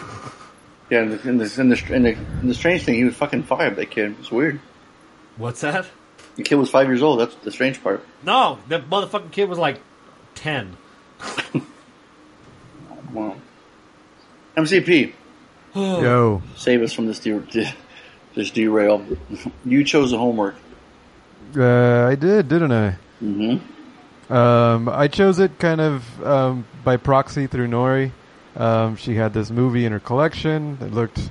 Yeah, and the, and, the, and, the, and, the, and the strange thing, he was fucking fired. That kid. It's weird. What's that? The kid was five years old. That's the strange part. No, the motherfucking kid was like ten. Wow. MCP, Yo, save us from this de- this derail. You chose the homework. uh, I did, didn't I? Mm-hmm. Um, I chose it kind of um, by proxy through Nori. Um, she had this movie in her collection It looked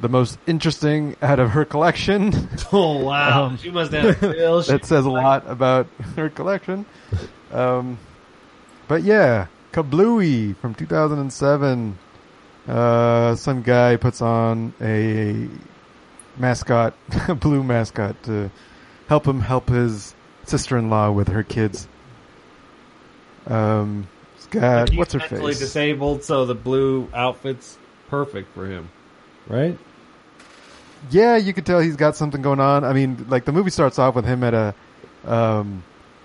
the most interesting out of her collection. Oh wow, Um, she must have real that says a lot about her collection. Um, but yeah, Kabluey from 2007. Uh, some guy puts on a mascot, blue mascot, to help him help his sister-in-law with her kids. Um, got He's what's her face? disabled, so the blue outfit's perfect for him, right? Yeah, you could tell he's got something going on. I mean, like the movie starts off with him at a um,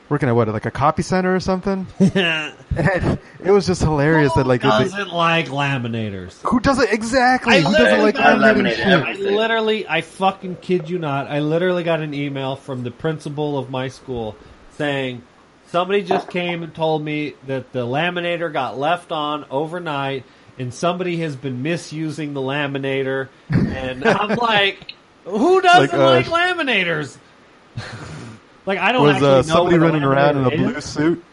working at what, like a copy center or something. And it was just hilarious that like Who doesn't like laminators? who does it exactly? I who doesn't like literally- laminated laminated shit? I literally, I fucking kid you not. I literally got an email from the principal of my school saying somebody just came and told me that the laminator got left on overnight and somebody has been misusing the laminator, and I'm like, who doesn't Like, like, uh, laminators? like I don't Was actually uh, know somebody running around in a blue is. suit?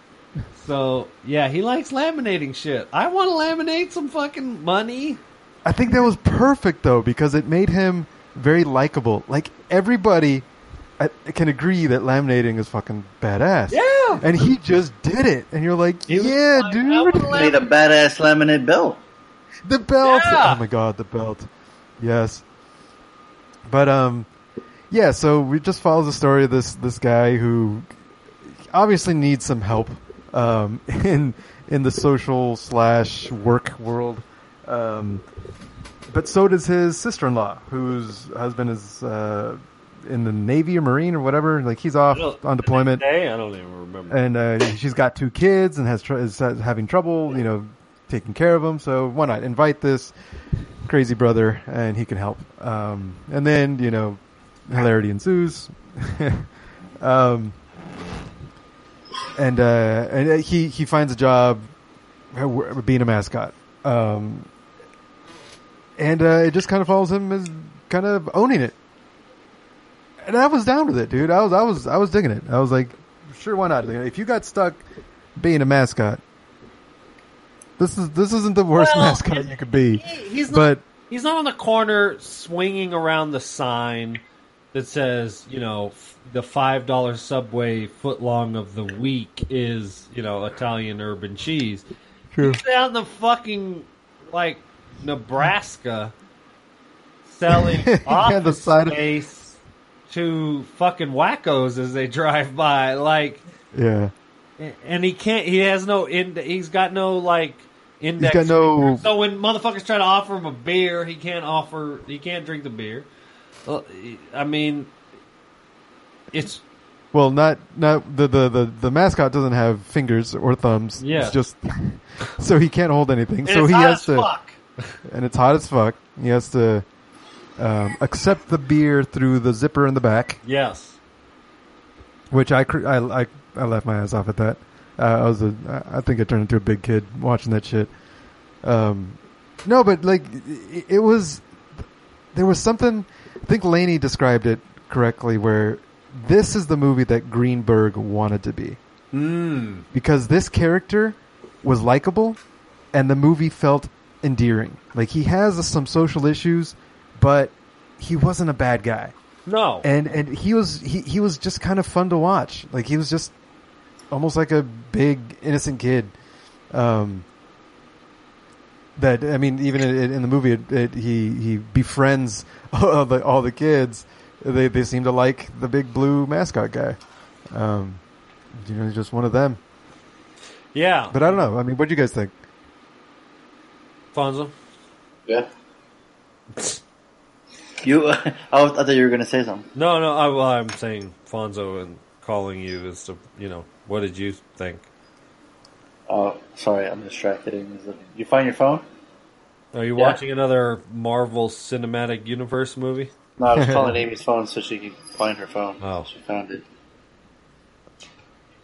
So yeah, he likes laminating shit. I want to laminate some fucking money. I think that was perfect though because it made him very likable. Like everybody can agree that laminating is fucking badass. Yeah. and he just did it, and you're like, He yeah, like, dude, Made a badass laminate belt. the belt. Yeah. Oh my god, the belt. Yes, but um, yeah. So we just follow the story of this this guy who obviously needs some help um, in in the social slash work world. Um, but so does his sister-in-law, whose husband is uh, in the Navy or Marine or whatever. Like he's off on deployment, Hey, I don't even remember. and uh, she's got two kids and has tr- is uh, having trouble, you know, taking care of them. So why not invite this crazy brother, and he can help. Um, and then you know, hilarity ensues. um, and uh, and uh, he he finds a job being a mascot. Um, and uh, it just kind of follows him as kind of owning it. And I was down with it, dude. I was I was I was digging it. I was like, sure, why not? If you got stuck being a mascot, this is this isn't the worst Well, mascot you could be. He's not. But he's not on the corner swinging around the sign that says, you know, f- the five dollar Subway footlong of the week is, you know, Italian urban cheese. true. He's out in the fucking like Nebraska selling Yeah, the office side of- to fucking wackos as they drive by. Like, Yeah. and he can't. He has no. ind he's got no like index. got no- So when motherfuckers try to offer him a beer, he can't offer. He can't drink the beer. Well, I mean, it's Well, not not the, the, the, the mascot doesn't have fingers or thumbs. Yeah. It's just so he can't hold anything. and so it's he hot has as to fuck. and it's hot as fuck. He has to um, accept the beer through the zipper in the back, Yes. which I cr- I I, I laughed my ass off at that. Uh, I was a I think I turned into a big kid watching that shit. Um, no, but like it, it was there was something. I think Laney described it correctly, where this is the movie that Greenberg wanted to be. Mm. because this character was likable and the movie felt endearing. Like he has some social issues, but he wasn't a bad guy. No. And and he was he, he was just kind of fun to watch. Like he was just almost like a big innocent kid. Um that I mean, even in, in the movie, it, it, he he befriends all the, all the kids. They they seem to like the big blue mascot guy. Um, you know, he's just one of them. yeah. But I don't know. I mean, what do you guys think? Fonzo. Yeah. You, I, was, I thought you were going to say something. No, no. I, well, I'm saying Fonzo and calling you is to you know what did you think? Oh, sorry, I'm distracted. You find your phone? Are you Yeah. watching another Marvel Cinematic Universe movie? No, I was calling Amy's phone so she could find her phone. Oh. She found it.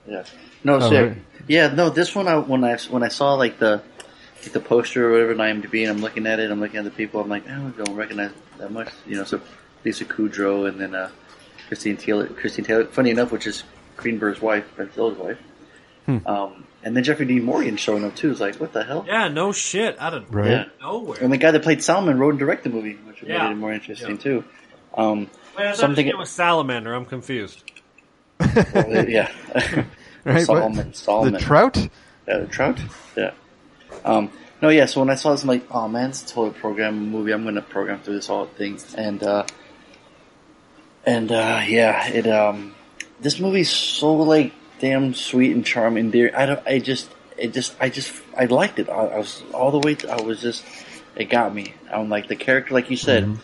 Yeah. No, Oh, shit. right. Yeah, no, this one, I, when I, when I saw like the, like, the poster or whatever on IMDb and I'm looking at it, I'm looking at the people, I'm like, I don't recognize that much. You know, so Lisa Kudrow and then, uh, Christine Taylor, Christine Taylor, funny enough, which is Greenberg's wife, Ben Stiller's wife. Hmm. Um, and then Jeffrey Dean Morgan showing up too. It's like, what the hell? Yeah, no shit, out of Right. Yeah. nowhere. And the guy that played Salmon wrote and directed the movie, which Yeah. made it more interesting Yeah. too. Um, Wait, I so thought I'm thinking, name was Salamander. I'm confused. well, yeah, Right? Solomon, Solomon. The trout? Yeah, the trout. Yeah. Um, no, yeah. So when I saw this, I'm like, oh man, it's a total program movie. I'm gonna program through this whole thing, and uh, and uh, yeah, it um, this movie's so like damn sweet and charming. and Dear, I don't. I just, it just, I just, I liked it. I, I was all the way. I was just, it got me. I'm like the character, like you said.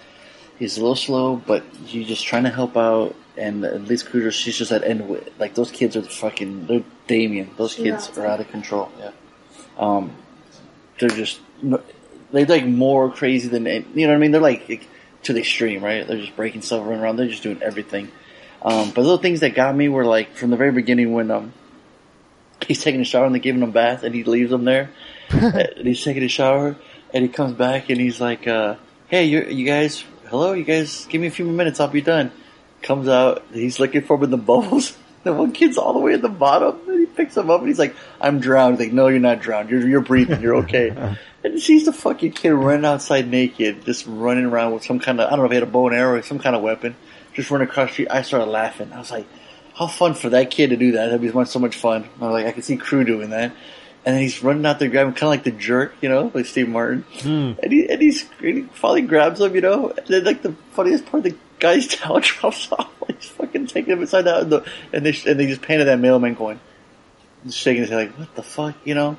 He's a little slow, but you're just trying to help out. And Leslie she's just at end with like those kids are fucking. They're Damien. Those kids are out of control. Yeah. Um, they're just they're like more crazy than you know what I mean. They're like, like, to the extreme, right? They're just breaking stuff running around. They're just doing everything. Um, but little things that got me were like from the very beginning when um he's taking a shower and they're giving him a bath and he leaves him there and he's taking a shower. and he comes back and he's like, uh, "Hey, you you guys, hello, you guys, give me a few more minutes, I'll be done." Comes out, he's looking for him in the bubbles. The one kid's all the way at the bottom, and he picks him up, and he's like, "I'm drowned." He's like, "No, you're not drowned. You're you're breathing. You're okay." and he sees the fucking kid running outside naked, just running around with some kind of I don't know if he had a bow and arrow or some kind of weapon, just running across the street. I started laughing. I was like, "How fun for that kid to do that? That'd be so much fun." I was like, I could see Crew doing that. And then he's running out there grabbing, kind of like the jerk, you know, like Steve Martin. Hmm. And he and he's and he finally grabs him, you know. And then like the funniest part, the guy's towel drops off. Like he's fucking taking him inside out, and, the, and they and they just painted that mailman going, shaking his head like, what the fuck, you know.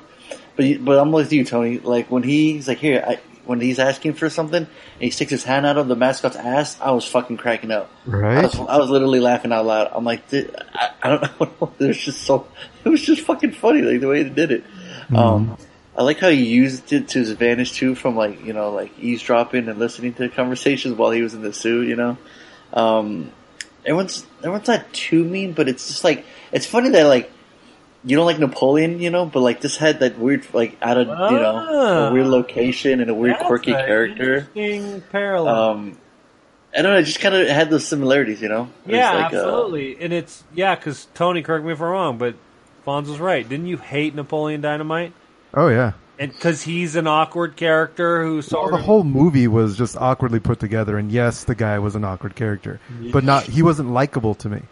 But but I'm with you, Tony. Like when he's like here, I, when he's asking for something, and he sticks his hand out of the mascot's ass, I was fucking cracking up. I Right? was, I was literally laughing out loud. I'm like, "Thi- I, I don't know. It was just so, it was just fucking funny, like the way they did it. Um, I like how he used it to his advantage too, from like you know, like eavesdropping and listening to conversations while he was in the suit. You know, um, everyone's everyone's not too mean, but it's just like it's funny that like you don't like Napoleon, you know, but like this had that weird like out of you know Ah. a weird location and a weird That's quirky a character. Interesting parallel. Um, I don't know, it just kind of had those similarities, you know. It yeah, like, uh, absolutely. and it's yeah, because Tony, correct me if I'm wrong, but Fonz was right. Didn't you hate Napoleon Dynamite? Oh yeah. And because he's an awkward character who Well, sort the of whole movie was just awkwardly put together, and yes, the guy was an awkward character, but not he wasn't likable to me.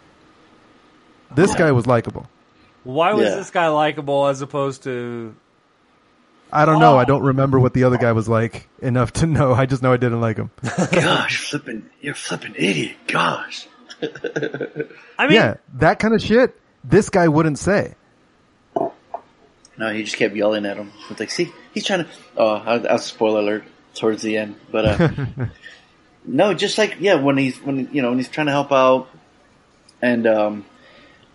This guy was likable. Why was Yeah. this guy likable as opposed to? I don't know. I don't remember what the other guy was like enough to know. I just know I didn't like him. Gosh, flipping, you're flipping idiot. Gosh. I mean, yeah, that kind of shit. This guy wouldn't say. No, he just kept yelling at him. It's like, see, he's trying to. Oh, I, I spoiler alert towards the end, but uh, no, just like yeah, when he's when you know when he's trying to help out, and um,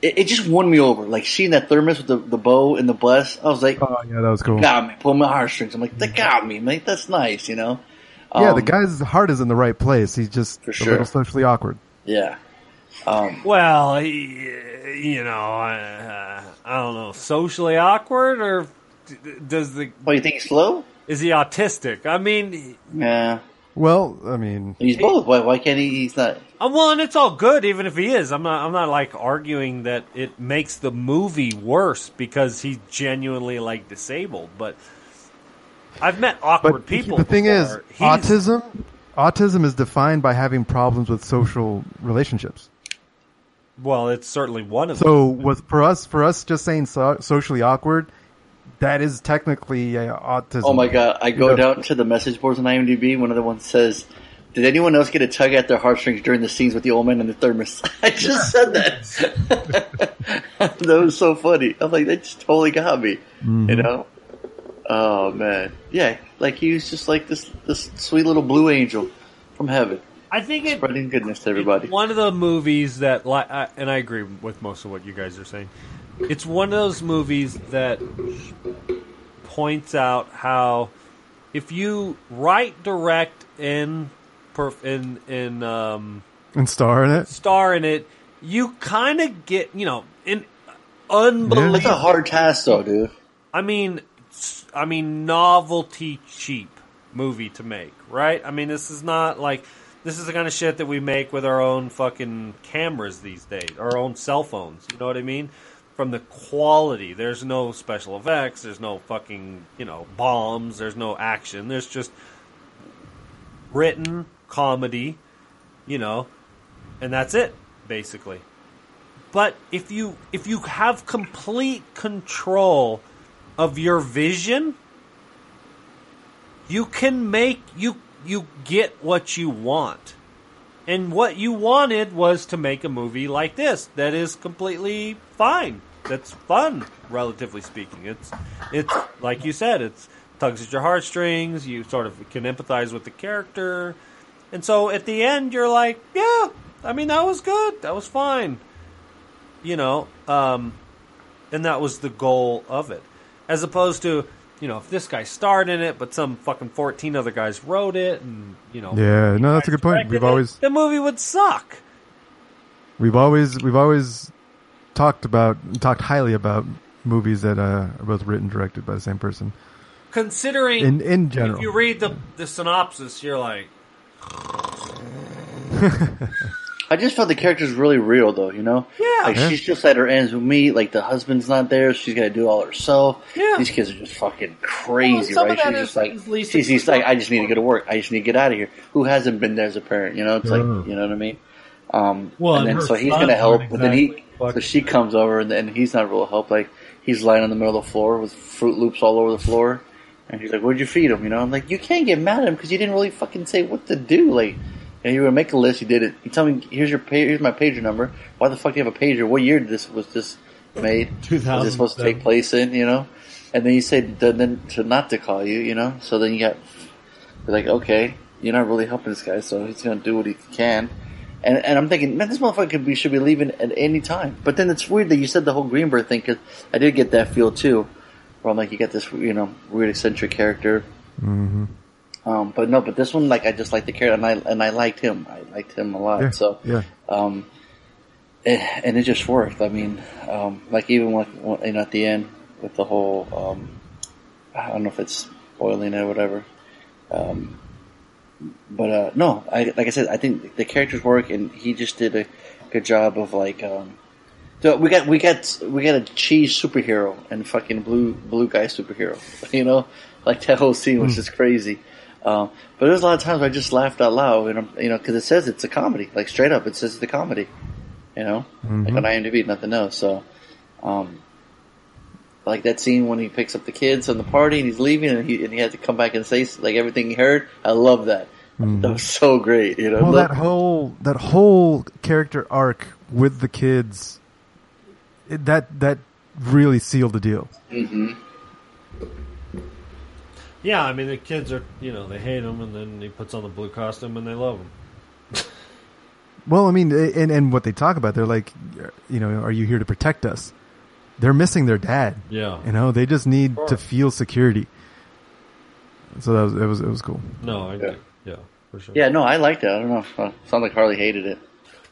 it, it just won me over. Like seeing that thermos with the, the bow and the bless, I was like, Oh yeah, that was cool. got me, pull my heartstrings. I'm like, that got me, mate. That's nice, you know. yeah, the Um, guy's heart is in the right place. He's just For a sure. little socially awkward. Yeah. Um, well, he, you know, uh, I don't know, socially awkward or does the what, you think he's slow? is he autistic? I mean, Yeah. Well, I mean, He's both. Why, why can't he? He's not. Uh, well, and it's all good, even if he is. I'm not. I'm not like arguing that it makes the movie worse because he's genuinely like disabled. But I've met awkward but people. the thing is. He's- autism. Autism is defined by having problems with social relationships. Well, it's certainly one of them. So, was for us, for us, just saying so, socially awkward, that is technically uh, autism. Oh my god! I go You know- down to the message boards on IMDb. One of the ones says, "Did anyone else get a tug at their heartstrings during the scenes with the old man and the thermos?" I just said that. that was so funny. I'm like, that just totally got me. Mm-hmm. You know? Oh man, yeah. Like he was just like this, this sweet little blue angel from heaven, I think it, spreading goodness to everybody. One of the movies that, and I agree with most of what you guys are saying. It's one of those movies that points out how if you write, direct, and perf- and and um, and star in it. star in it, you kind of get you know an unbelievable. It's a hard task, though, dude. I mean, s- I mean, novelty cheap movie to make, right? I mean, this is not like this is the kind of shit that we make with our own fucking cameras these days, our own cell phones. You know what I mean? From the quality, there's no special effects, there's no fucking you know bombs, there's no action, there's just written comedy, you know, and that's it basically. But if you if you have complete control of your vision, you can make you you get what you want. And what you wanted was to make a movie like this that is completely fine. That's fun, relatively speaking. It's it's like you said, it's tugs at your heartstrings, you sort of can empathize with the character. And so at the end you're like, yeah, I mean that was good. That was fine. You know, um and that was the goal of it. As opposed to, you know, if this guy starred in it, but some fucking 14 other guys wrote it, and, you know. Yeah, no, that's a good point. We've it, always The movie would suck. we've always we've always talked about talked highly about movies that uh, are both written and directed by the same person. considering in in general. if you read the the synopsis, you're like, I just felt the character's really real, though. You know, Yeah. like Yeah. she's just at her ends with me. Like the husband's not there; she's got to do all herself. Yeah. These kids are just fucking crazy, Well, right? She's just like, easily she's, she's like, I just need to go to work. I just need to get out of here. Who hasn't been there as a parent? You know, it's like, Mhm. you know what I mean? Um, Well, and and then so he's gonna help, aren't but then he, fucking- so she comes over, and then he's not real help. Like he's lying on the middle of the floor with Fruit Loops all over the floor, and he's like, "Where'd you feed him?" You know, I'm like, you can't get mad at him because you didn't really fucking say what to do. Like, and you were gonna make a list, you did it. You tell me, here's your pa- here's my pager number. Why the fuck do you have a pager? What year did this was this made? Was this supposed to take place in? You know, and then you said then to not to call you. You know, so then you got you're like, okay, you're not really helping this guy, so he's gonna do what he can. And, and I'm thinking, man, this motherfucker could be, should be leaving at any time. But then it's weird that you said the whole Greenberg thing, because I did get that feel too. Where I'm like, you got this, you know, weird eccentric character. hmm Um, but no, but this one, like, I just liked the character, and I and I liked him. I liked him a lot. Yeah, So, yeah. um, and, and it just worked. I mean, um, like even when, when you know, at the end with the whole, um, I don't know if it's spoiling it or whatever. Um, but uh, no, I like I said, I think the characters work, and he just did a good job of like. Um, so we got we got we got a cheese superhero and fucking blue blue guy superhero, you know, like that whole scene was just crazy. Um, but there's a lot of times where I just laughed out loud, and I'm, you know, because it says it's a comedy, like straight up, it says it's a comedy, you know, like on IMDb, nothing else. So, um, like that scene when he picks up the kids on the party and he's leaving, and he and he had to come back and say like everything he heard. I love that. That was so great, you know. Well, that whole that whole character arc with the kids, it, that that really sealed the deal. Mhm. yeah, I mean the kids are, you know, they hate him, and then he puts on the blue costume and they love him. Well, I mean, and and what they talk about, they're like, you know, are you here to protect us? They're missing their dad. Yeah. You know, they just need to feel security. So that was it was it was cool. No, I Yeah. yeah, for sure. Yeah, no, I liked it. I don't know. Uh, Sounds like Harley hated it.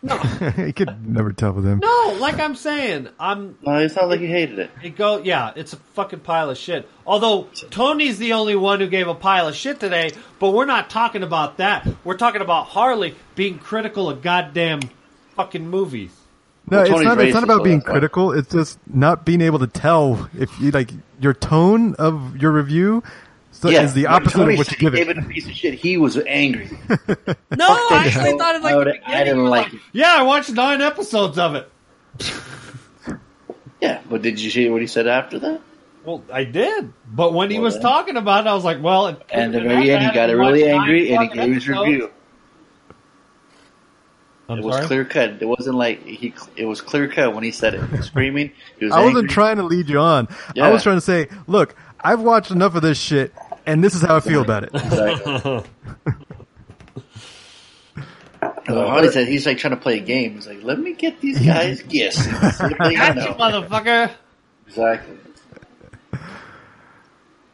No, you could never tell with him. No, like I'm saying, I'm No, it sounds like he hated it. It go yeah, it's a fucking pile of shit. Although Tony's the only one who gave a pile of shit today, but we're not talking about that. We're talking about Harley being critical of goddamn fucking movies. No, Well, it's not. It's not about being that's why. critical. It's just not being able to tell if you like your tone of your review so is the opposite Tony of what you give he gave it. it a piece of shit. He was angry. No, I actually thought it like I, the I didn't you like it. Yeah, I watched nine episodes of it. Yeah, but did you see what he said after that? Well, I did, but when he was then. talking about it, I was like, "Well," it And at the very end, he got really angry and he gave his episodes. review. I'm It was sorry? clear cut. It wasn't like he. It was clear cut when he said it. He was screaming. He was I wasn't angry. trying to lead you on. Yeah. I was trying to say, look, I've watched enough of this shit, and this is how I feel about it. Exactly. Harley said he's like trying to play a game. He's like, "Let me get these guys guessing." See Got you, motherfucker. Exactly.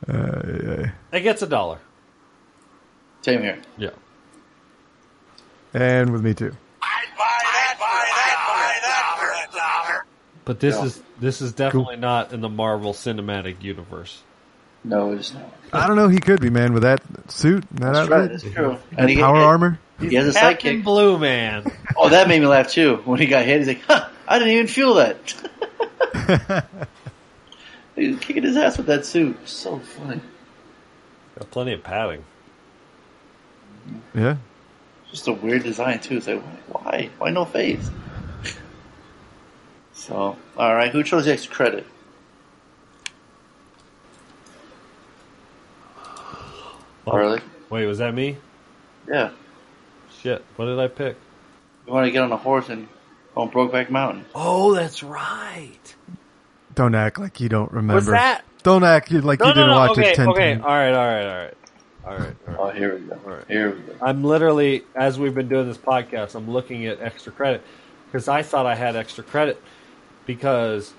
Uh, It gets a dollar. Same here. Yeah. and with me too. But this Yeah. is this is definitely not in the Marvel Cinematic Universe. No, it's not. I don't know. He could be man with that suit, that That's right. outfit, That's true. and he, power armor. He has a Captain sidekick. Blue Man. Oh, that made me laugh too. When he got hit, he's like, huh, I didn't even feel that. he was kicking his ass with that suit. So funny. Got plenty of padding. Yeah. Just a weird design too. It's like, why? Why no face? So, alright, who chose the extra credit? Oh, Harley? Wait, was that me? Yeah. Shit. What did I pick? You want to get on a horse and go on Brokeback Mountain. Oh, that's right. Don't act like you don't remember. Was that? Don't act like No, you no, didn't no. watch Okay, it ten okay. times. All right, all right, all right, all right. All right. Oh, here we go. Alright. Here we go. I'm literally, as we've been doing this podcast, I'm looking at extra credit because I thought I had extra credit because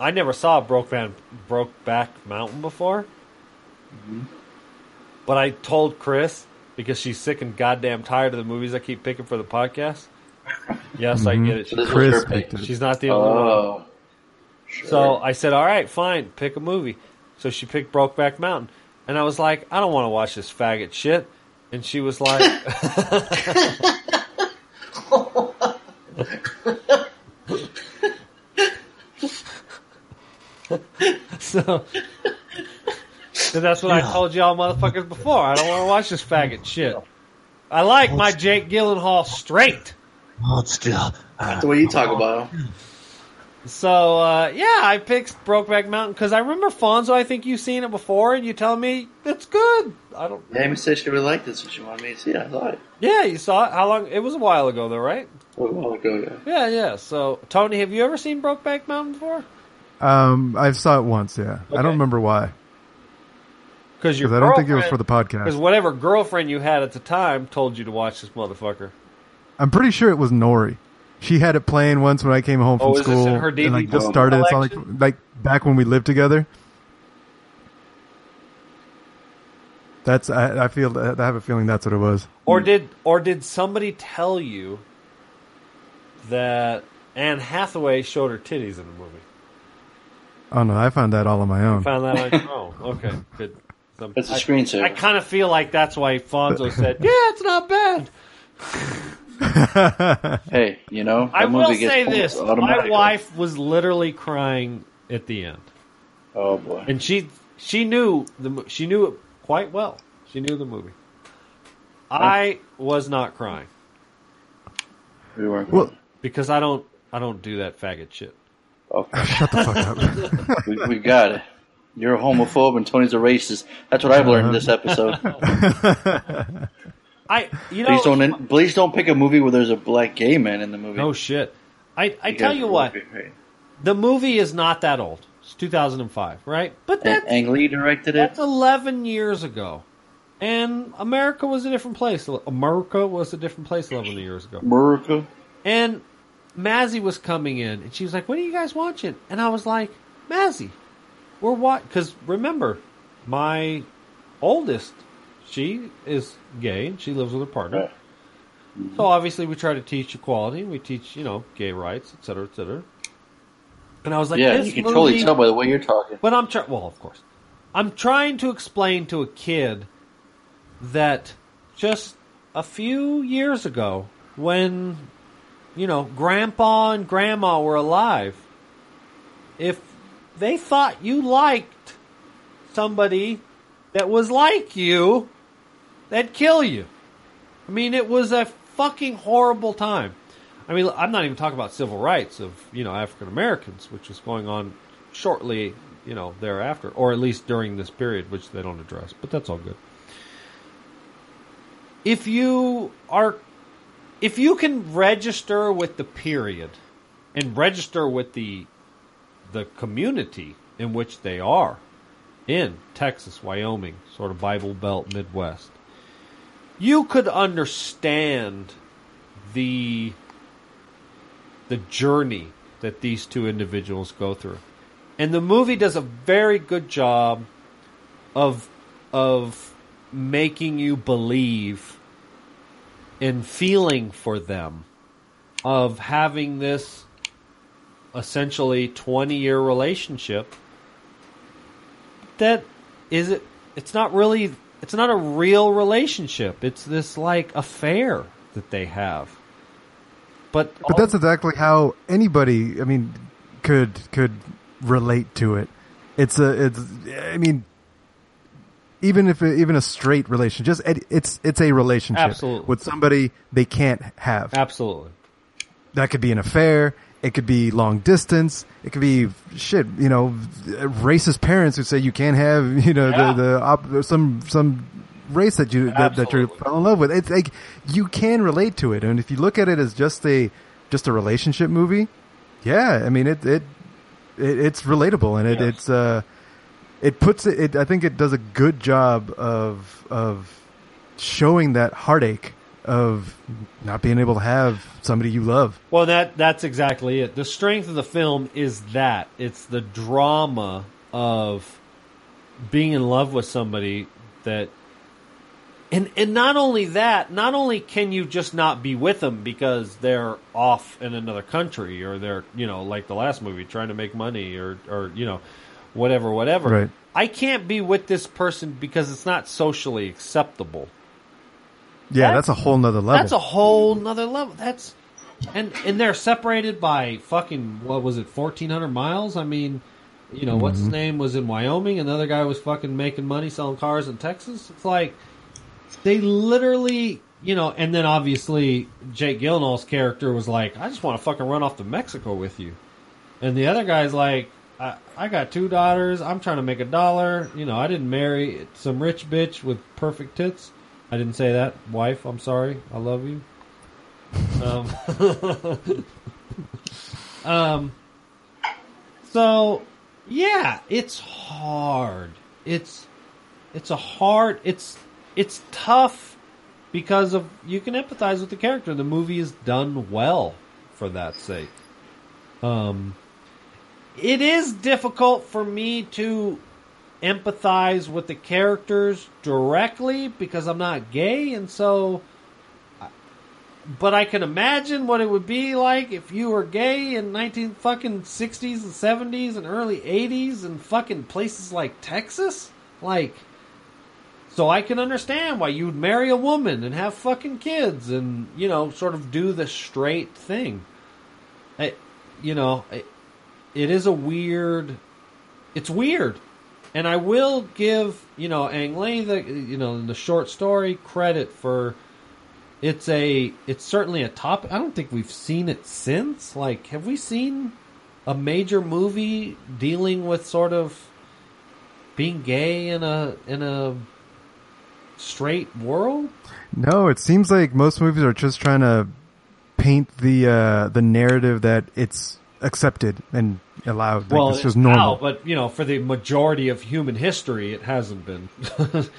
I never saw Brokeback Brokeback Mountain before. Mm-hmm. But I told Chris because she's sick and goddamn tired of the movies I keep picking for the podcast. Yes, I mm-hmm. get it. So this was Chris picked it. She's not the only one. Oh. Sure. So I said, "All right, fine, pick a movie." So she picked Brokeback Mountain, And I was like, I don't want to watch this faggot shit. And she was like, so, so that's what I told y'all motherfuckers before. I don't want to watch this faggot shit. I like my Jake Gyllenhaal straight. Hold still. That's the way you talk about him. So uh, yeah, I picked Brokeback Mountain because I remember Fonzo. I think you've seen it before, and you tell me it's good. I don't. Amy said she really liked it, so she wanted me to see it. I saw it Yeah, you saw it. How long? It was a while ago, though, right? a while ago. Yeah. Yeah, yeah. So Tony, have you ever seen Brokeback Mountain before? Um, I saw it once. Yeah, I don't remember why Because your because I don't think it was for the podcast. Because whatever girlfriend you had at the time told you to watch this motherfucker. I'm pretty sure it was Nori. She had it playing once when I came home oh, from Oh, school. in her and like just started. It's all like like back when we lived together. That's I, I feel I have a feeling that's what it was. Or did or did somebody tell you that Anne Hathaway showed her titties in the movie? Oh no, I found that all on my own. Found that on your own. Okay, good. So That's a I- screensaver. I kind of feel like that's why Fonzo said, "Yeah, it's not bad." Hey, you know, that I will movie gets say this: my wife was literally crying at the end, Oh boy. and she she knew the she knew it quite well. She knew the movie. I was not crying We weren't. Well- because I don't I don't do that faggot shit. okay. Shut the fuck up. we, we got it. You're a homophobe and Tony's a racist. That's what I've learned in this uh-huh. episode. I you Please know don't. Please don't pick a movie where there's a black gay man in the movie. no shit. I I tell you what, won't be great. the movie is not that old. It's 2005, right? But that Ang Lee directed it. That's 11 years ago. And America was a different place. America was a different place 11 years ago. America. And Mazzy was coming in, and she was like, What are you guys watching? And I was like, Mazzy, we're what? Because remember, my oldest, she is gay, and she lives with her partner. Right. So obviously, we try to teach equality. We teach, you know, gay rights, et cetera, et cetera. And I was like, yeah, you can movie, totally tell by the way you're talking. but I'm trying. Well, of course, I'm trying to explain to a kid that just a few years ago, when you know Grandpa and Grandma were alive, if they thought you liked somebody that was like you, they'd kill you. I mean, it was a fucking horrible time. I mean, I'm not even talking about civil rights of you know African Americans, which was going on shortly, you know, thereafter, or at least during this period, which they don't address. But that's all good. If you are, if you can register with the period, and register with the the community in which they are, in Texas, Wyoming, sort of Bible Belt Midwest, you could understand the the journey that these two individuals go through. And the movie does a very good job of of making you believe in feeling for them of having this essentially 20 year relationship that is it it's not really it's not a real relationship it's this like affair that they have but But that's exactly how anybody, I mean, could could relate to it. It's a, it's, I mean, even if it, even a straight relationship, just it's it's a relationship Absolutely. with somebody they can't have. absolutely That could be an affair. It could be long distance. It could be shit. You know, racist parents who say you can't have you know Yeah. the the op- some some race that you that, that you Absolutely. fell in love with. It's like you can relate to it, and if you look at it as just a just a relationship movie, yeah, I mean it it, it it's relatable and it it's uh it puts it, it. I think it does a good job of of showing that heartache of not being able to have somebody you love. Well, that that's exactly it. The strength of the film is that it's the drama of being in love with somebody that and and not only that, not only can you just not be with them because they're off in another country or they're, you know, like the last movie trying to make money or or you know, whatever, whatever. Right. I can't be with this person because it's not socially acceptable. Yeah, That- that's a whole nother level. That's a whole nother level. That's and and they're separated by fucking what was it, fourteen hundred miles? I mean, you know, what's his mm-hmm. name was in Wyoming, another guy was fucking making money selling cars in Texas. It's like they literally you know, and then obviously Jake Gyllenhaal's character was like, I just want to fucking run off to Mexico with you. And the other guy's like, I, I got two daughters. I'm trying to make a dollar. You know, I didn't marry some rich bitch with perfect tits. I didn't say that. Wife, I'm sorry. I love you. Um, um, so, yeah, it's hard. It's, it's a hard, it's, it's tough because of, you can empathize with the character. The movie is done well for that sake. Um, it is difficult for me to empathize with the characters directly because I'm not gay, and so. But I can imagine what it would be like if you were gay in nineteen fucking sixties and seventies and early eighties and fucking places like Texas, like. So I can understand why you would marry a woman and have fucking kids and you know sort of do the straight thing. I, you know, it, it is a weird. It's weird, and I will give you know Ang Lee the you know the short story credit for. It's a. It's certainly a topic. I don't think we've seen it since. Like, have we seen a major movie dealing with sort of being gay in a in a straight world? No, it seems like most movies are just trying to paint the uh, the narrative that it's accepted and allowed. Like, well, it's just normal. now, but you know, for the majority of human history, it hasn't been.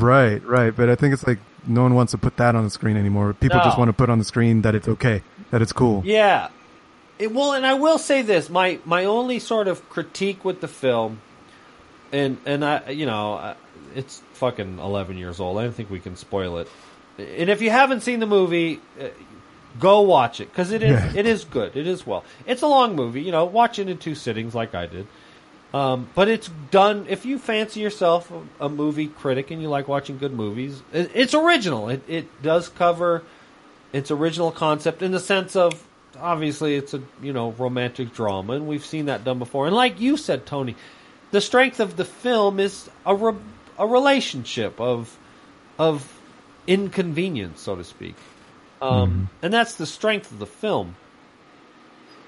Right, right. But I think it's like no one wants to put that on the screen anymore. People just want to put on the screen that it's okay, that it's cool. Yeah. It, well, and I will say this: my my only sort of critique with the film, and and I, you know, it's fucking eleven years old. I don't think we can spoil it. And if you haven't seen the movie, uh, go watch it because it is Yeah. it is good. It is well. It's a long movie, you know. Watch it in two sittings, like I did. Um, but it's done. If you fancy yourself a, a movie critic and you like watching good movies, it, it's original. It it does cover its original concept in the sense of obviously it's a you know romantic drama, and we've seen that done before. And like you said, Tony, the strength of the film is a re- a relationship of of inconvenience, so to speak, um, and that's the strength of the film.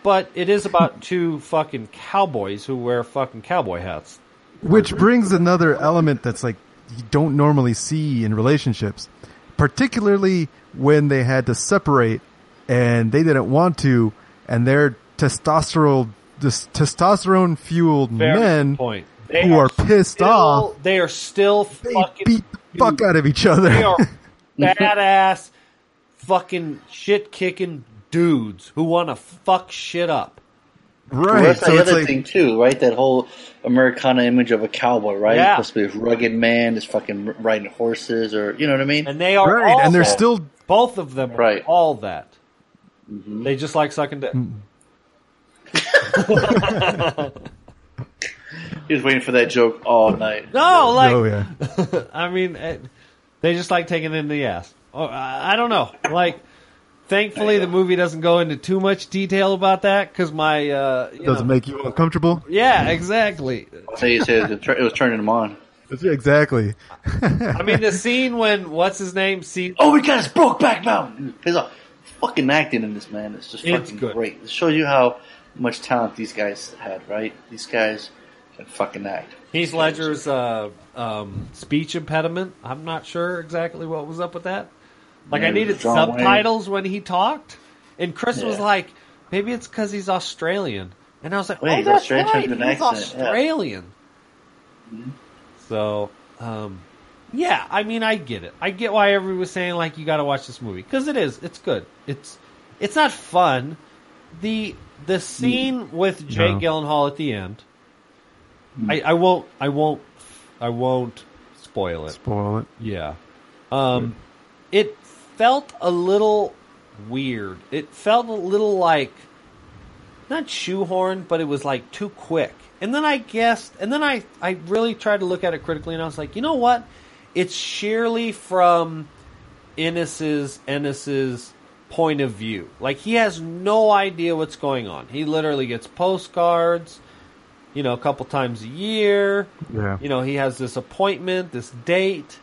But it is about two fucking cowboys who wear fucking cowboy hats. Which brings another element that's like you don't normally see in relationships, particularly when they had to separate and they didn't want to, and they're testosterone, this testosterone fueled men point. They who are pissed still, off. They are still They fucking beat the fuck out of each other. They are badass, fucking shit kicking dudes who want to fuck shit up. Well, right. that's So the other like, thing too, right? That whole Americana image of a cowboy, right? Yeah. Supposed to be this rugged man, just fucking riding horses, or you know what I mean? And they are right. all And they're that. still both of them are Right. all that. Mm-hmm. They just like sucking dick. He was waiting for that joke all night. No, like oh yeah. I mean, they just like taking it in the ass. Oh, I, I don't know. Like, thankfully, the movie doesn't go into too much detail about that because my uh, you Doesn't know- make you uncomfortable. yeah, exactly. So you said it it was turning him on. Exactly. I mean, the scene when what's his name sees Oh, we got his Brokeback Mountain. His fucking acting in this man is just It's fucking good. great. It shows you how much talent these guys had, right? These guys can fucking act. Heath Ledger's uh, um, speech impediment. I'm not sure exactly what was up with that. Like, Yeah, I needed John Wayne. subtitles when he talked, and Chris was like, "Maybe it's because he's Australian." And I was like, Wait, "Oh, he's that's Australian, right, he's accent, yeah. Australian." So, um, yeah, I mean, I get it. I get why everyone was saying like you got to watch this movie because it is. It's good. It's it's not fun. The the scene with Jake No. Gyllenhaal at the end. I, I won't. I won't. I won't spoil it. Spoil it. Yeah. Um, it felt a little weird. It felt a little like not shoehorned, but it was like too quick. And then I guessed, and then I, I really tried to look at it critically, and I was like, you know what? It's sheerly from Ennis's Ennis's point of view. Like he has no idea what's going on. He literally gets postcards, you know, a couple times a year. Yeah. You know, he has this appointment, this date.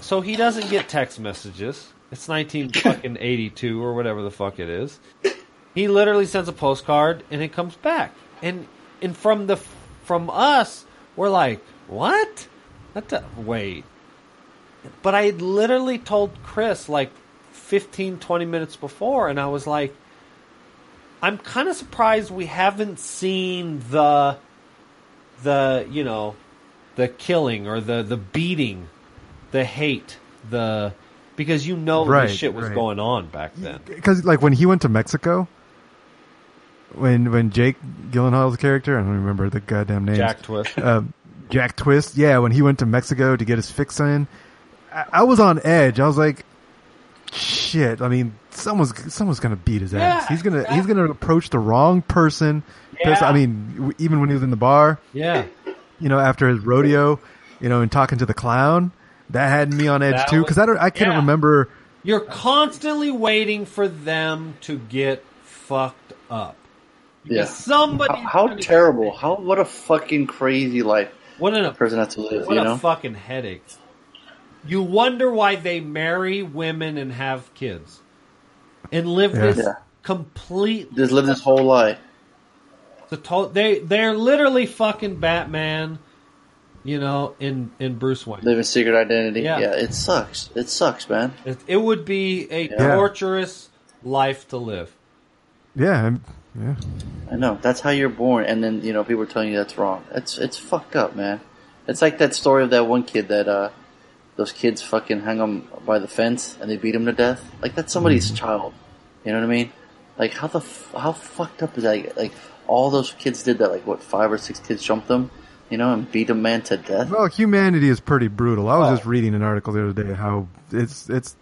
So he doesn't get text messages. It's 19 fucking 82 or whatever the fuck it is. He literally sends a postcard and it comes back. And and from the from us, we're like, "What? That do- wait." But I had literally told Chris like 15 20 minutes before and I was like, I'm kind of surprised we haven't seen the the you know the killing or the the beating, the hate, the because you know Right, this shit was right. going on back then. because like when he went to Mexico, when when Jake Gyllenhaal's character, I don't remember the goddamn name. Jack Twist. um, Jack Twist. Yeah, when he went to Mexico to get his fix in, I, I was on edge. I was like, "Shit!" I mean, someone's someone's gonna beat his ass. Yeah, he's gonna he's gonna approach the wrong person. Yeah. I mean, even when he was in the bar, Yeah. you know, after his rodeo, you know, and talking to the clown, that had me on edge That too. Because I don't, I couldn't yeah. remember. You're constantly waiting for them to get fucked up. Yeah. somebody How, how terrible! How what a fucking crazy life What an a person has to live. what you a know? fucking headache. You wonder why they marry women and have kids. And live Yeah. this Yeah. complete Just live this whole life. the to- they they're literally fucking Batman, you know, in in Bruce Wayne. Live in secret identity. Yeah. Yeah. it sucks. It sucks, man. It, it would be a Yeah. torturous life to live. Yeah, I'm, yeah. I know. That's how you're born, and then you know people are telling you that's wrong. It's it's fucked up, man. It's like that story of that one kid that uh, those kids fucking hang him by the fence and they beat him to death. Like that's somebody's child. You know what I mean? Like how the f- how fucked up is that? Like all those kids did that. Like what five or six kids jumped them, you know, and beat a man to death. Well, humanity is pretty brutal. I was Oh. just reading an article the other day how it's it's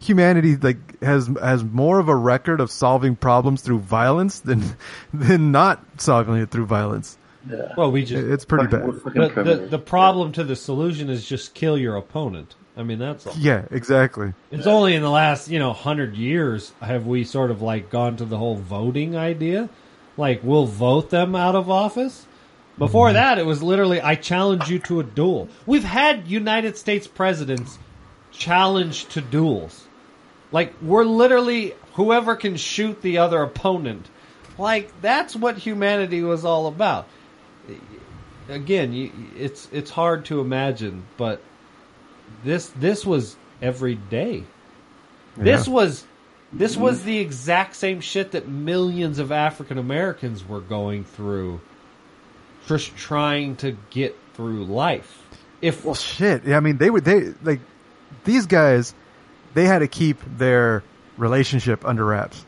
humanity like has has more of a record of solving problems through violence than than not solving it through violence. Yeah. Well, we just It's pretty bad. fucking the, the primitive. the problem to the solution is just kill your opponent. I mean, that's all. Yeah, exactly. It's only in the last, you know, hundred years have we sort of like gone to the whole voting idea. Like, we'll vote them out of office. Before that, it was literally, I challenge you to a duel. We've had United States presidents challenged to duels. Like, we're literally, whoever can shoot the other opponent. Like, that's what humanity was all about. Again, you, it's, it's hard to imagine, but this, this was every day. This was this was the exact same shit that millions of African Americans were going through just trying to get through life. If Well, shit. Yeah, I mean, they were they like these guys. They had to keep their relationship under wraps.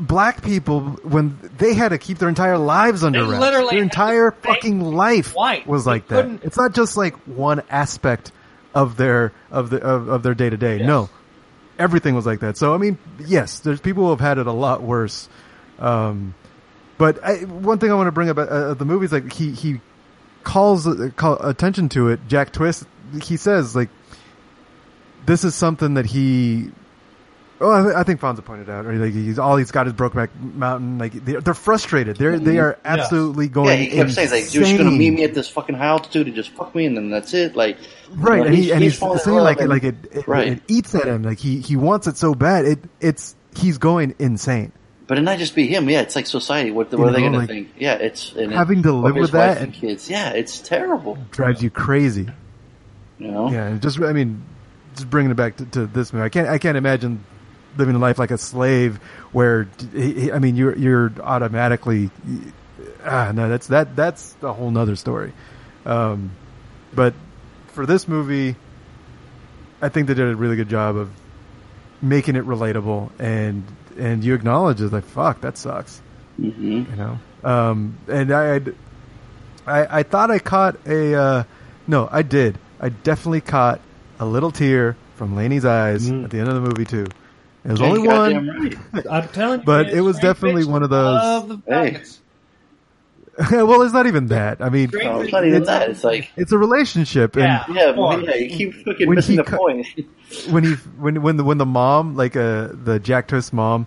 Black people, when they had to keep their entire lives under They wraps, literally their entire fucking life white. was They like that. couldn't- It's not just like one aspect of their of the of, of their day to day. No, everything was like that. So I mean, yes, there's people who have had it a lot worse. Um, but I, one thing I want to bring up uh, the movie's like he he calls uh, call attention to it. Jack Twist. He says like this is something that he. Oh, I, th- I think Fonzo pointed out. Or like he's all he's got is Brokeback Mountain. Like they're, they're frustrated. They're they are absolutely going. Yeah, he kept saying like, "You're just gonna meet me at this fucking high altitude and just fuck me, and then that's it." Like, Right, you know, and, he, and he's, falling in saying like and- like it, it, right. it eats at him. Like he he wants it so bad. It it's he's going insane. But it not just be him. Yeah, it's like society. What, what are they know, gonna think? Yeah, it's and having to live with that and- kids. Yeah, it's terrible. Drives you crazy. You know. Yeah, just I mean, just bringing it back to, to this movie. I can't I can't imagine living a life like a slave where I mean you're you're automatically ah no that's that that's a whole nother story. Um, but for this movie, I think they did a really good job of making it relatable and and you acknowledge it like fuck that sucks hmm you know. Um, and I, I'd- I, I thought I caught a, uh, no, I did. I definitely caught a little tear from Laney's eyes Mm. at the end of the movie too. It was Yeah, only one, right. I'm telling you, But it was definitely one of those- the Hey. Faggots. well, it's not even that. I mean, No, it's not even that. It's like, it's a relationship, and Yeah. yeah, but yeah, you keep fucking When missing he the co- point. when he when when the when the mom like uh the Jack Twist mom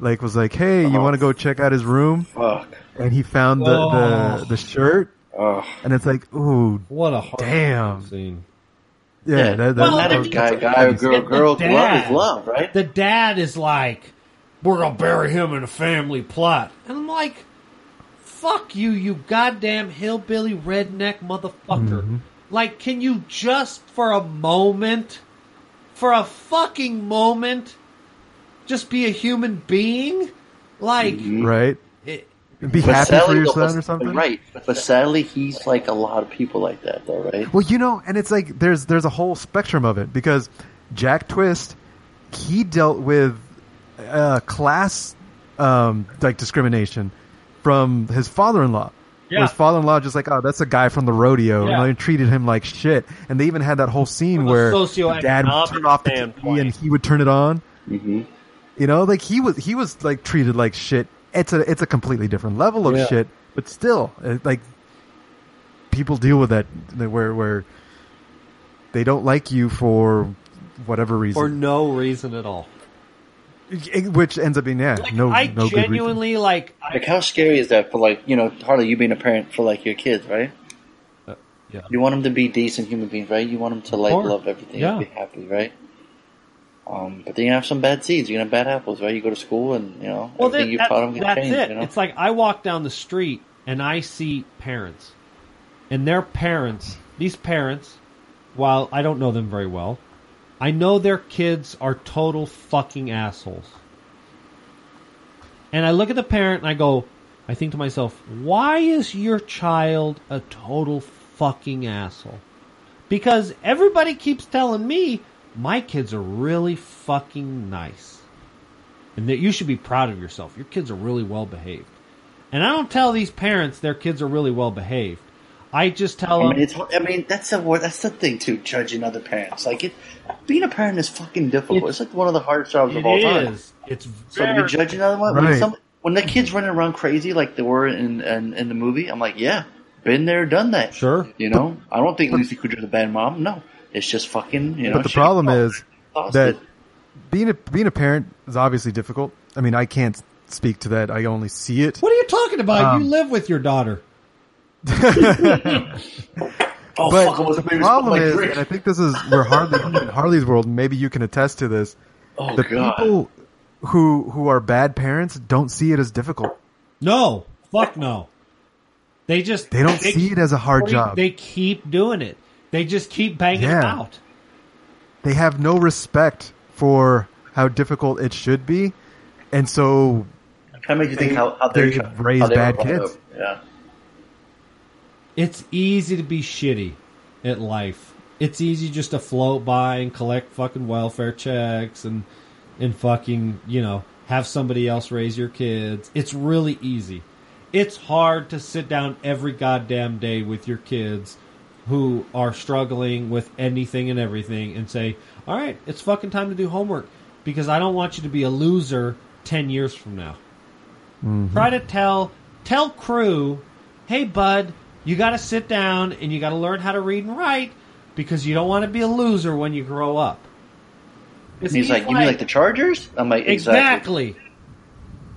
like was like, hey, you want to go check out his room? Fuck. And he found the Oh. the, the shirt, Oh. and it's like, ooh, What a Damn. scene. yeah, Yeah, that, that, Well, not a that's- guy, guy or girl, the girl. Love is love, right? The dad is like, "We're gonna bury him in a family plot," and I'm like, "Fuck you, you goddamn hillbilly redneck motherfucker!" Like, can you just for a moment, for a fucking moment, just be a human being? Like, right? it, Be happy sadly, for your son or something, Right. But sadly, he's like a lot of people like that, though, right? Well, you know, and it's like there's there's a whole spectrum of it because Jack Twist he dealt with uh, class um, like discrimination from his father-in-law. Yeah. His father-in-law just like, oh, that's a guy from the rodeo, Yeah. and they treated him like shit. And they even had that whole scene From where dad would turn off the TV and he would turn it on. Mm-hmm. You know, like he was he was like treated like shit. It's a it's a completely different level of Yeah. shit, but still, it, like people deal with that that where where they don't like you for whatever reason for no reason at all. It- which ends up being yeah, no I no good genuinely like. Like, how scary is that for, like, you know, Harley, you being a parent for, like, your kids, right? Uh, yeah. You want them to be decent human beings, right? You want them to, like, love everything Yeah. and be happy, right? Um, but then you have some bad seeds. You're gonna have bad apples, right? You go to school and, you know, well, everything then, you that- taught them gets that's changed, it. you know? It's like I walk down the street and I see parents, and their parents. These parents, while I don't know them very well, I know their kids are total fucking assholes. And I look at the parent and I go, I think to myself, why is your child a total fucking asshole? Because everybody keeps telling me my kids are really fucking nice. And that you should be proud of yourself. Your kids are really well behaved. And I don't tell these parents their kids are really well behaved. I just tell I them it's, I mean, that's the word. That's the thing too. Judging other parents, like it, being a parent is fucking difficult. It's, like one of the hardest jobs of all it time. is. It's So to be judging another one, when, some, when the kids running around crazy like they were in, in in the movie, I'm like, yeah, been there, done that. Sure. You know, I don't think Lucy Kudrow's a bad mom. No, it's just fucking. You know, But the problem is lost that being a being a parent is obviously difficult. I mean, I can't speak to that. I only see it. What are you talking about? Um, you live with your daughter. Oh but fuck! I was the maybe problem is, Rick. and I think this is where Harley in Harley's world. Maybe you can attest to this. oh the god. people who who are bad parents don't see it as difficult. No. Fuck no. They just They don't see it as a hard they, job. They keep doing it. They just keep banging it out. they have no respect for how difficult it should be, and so kind of makes you think they- how, how they're they raise how bad kids. up. Yeah. It's easy to be shitty at life. It's easy just to float by and collect fucking welfare checks and and fucking, you know, have somebody else raise your kids. It's really easy. It's hard to sit down every goddamn day with your kids who are struggling with anything and everything and say, "All right, it's fucking time to do homework because I don't want you to be a loser 10 years from now." Mm-hmm. Try to tell tell crew, "Hey bud, you got to sit down and you got to learn how to read and write because you don't want to be a loser when you grow up." And he's like, "You mean like the Chargers?" I'm like, "Exactly." exactly.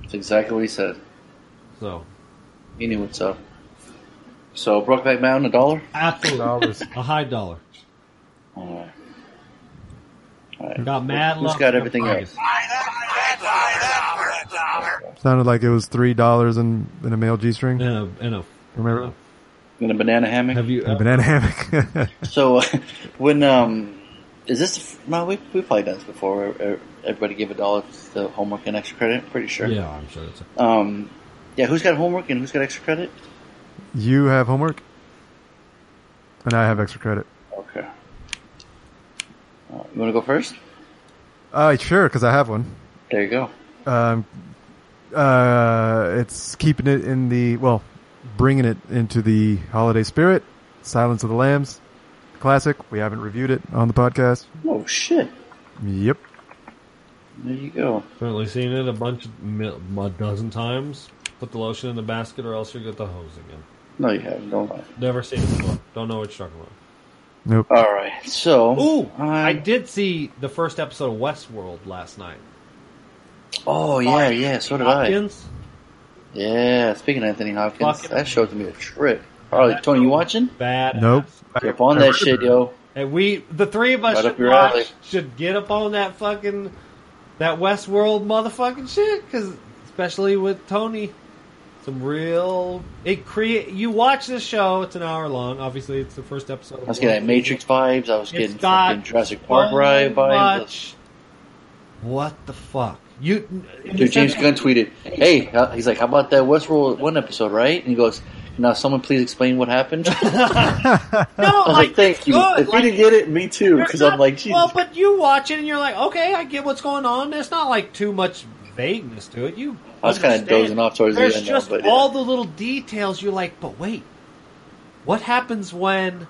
That's exactly what he said. So, He knew what's up. So Brokeback Mountain, a dollar. absolutely a high dollar. All right. All right. Got mad Who's love got everything Vegas. sounded like it was three dollars in, in a male G string. And a, and a, Remember? In a banana hammock. have you? A banana hammock. So when um, is this? No, we we probably done this before. Everybody give a dollar to homework and extra credit. Pretty sure. yeah, I'm sure that's. A, Um, yeah. Who's got homework and who's got extra credit? you have homework, and I have extra credit. Okay. Uh, you want to go first? Uh, sure, because I have one. There you go. Um, uh, it's keeping it in the well, bringing it into the holiday spirit. Silence of the Lambs, classic. We haven't reviewed it on the podcast. Oh shit! Yep. There you go. certainly seen it a bunch of a dozen times. put the lotion in the basket, or else you get the hose again. No, you haven't. Don't lie. Never seen it before. Don't know what you're talking about. Nope. All right. So. Ooh, I um, did see the first episode of Westworld last night. Oh yeah, yeah. So did I. Hopkins? Yeah. Speaking of Anthony Hopkins, Fucking- that showed to me a trip. Harley, Tony, you watching? Bad. Nope. Get up on that shit, yo. And we, the three of us, Right up should, your watch, alley. should get up on that fucking that Westworld motherfucking shit. Because especially with Tony, some real it create. You watch this show; it's an hour long. Obviously, it's the first episode. I was getting Matrix vibes. I was It's getting got fucking Jurassic Park so ride vibes. much- What the fuck? You, Dude, James Gunn tweeted, "Hey, uh, he's like, how about that Westworld one episode, right?" And he goes, "Now, someone please explain what happened." I No, was like, "Thank you." good, if like- you didn't get it, me too, because I'm like, Jesus. well, but you watch it and you're like, okay, I get what's going on. There's not like too much vagueness to it. You, I was kinda dozing off towards the There's end now, just but yeah. all the little details. You're like, but wait, what happens when?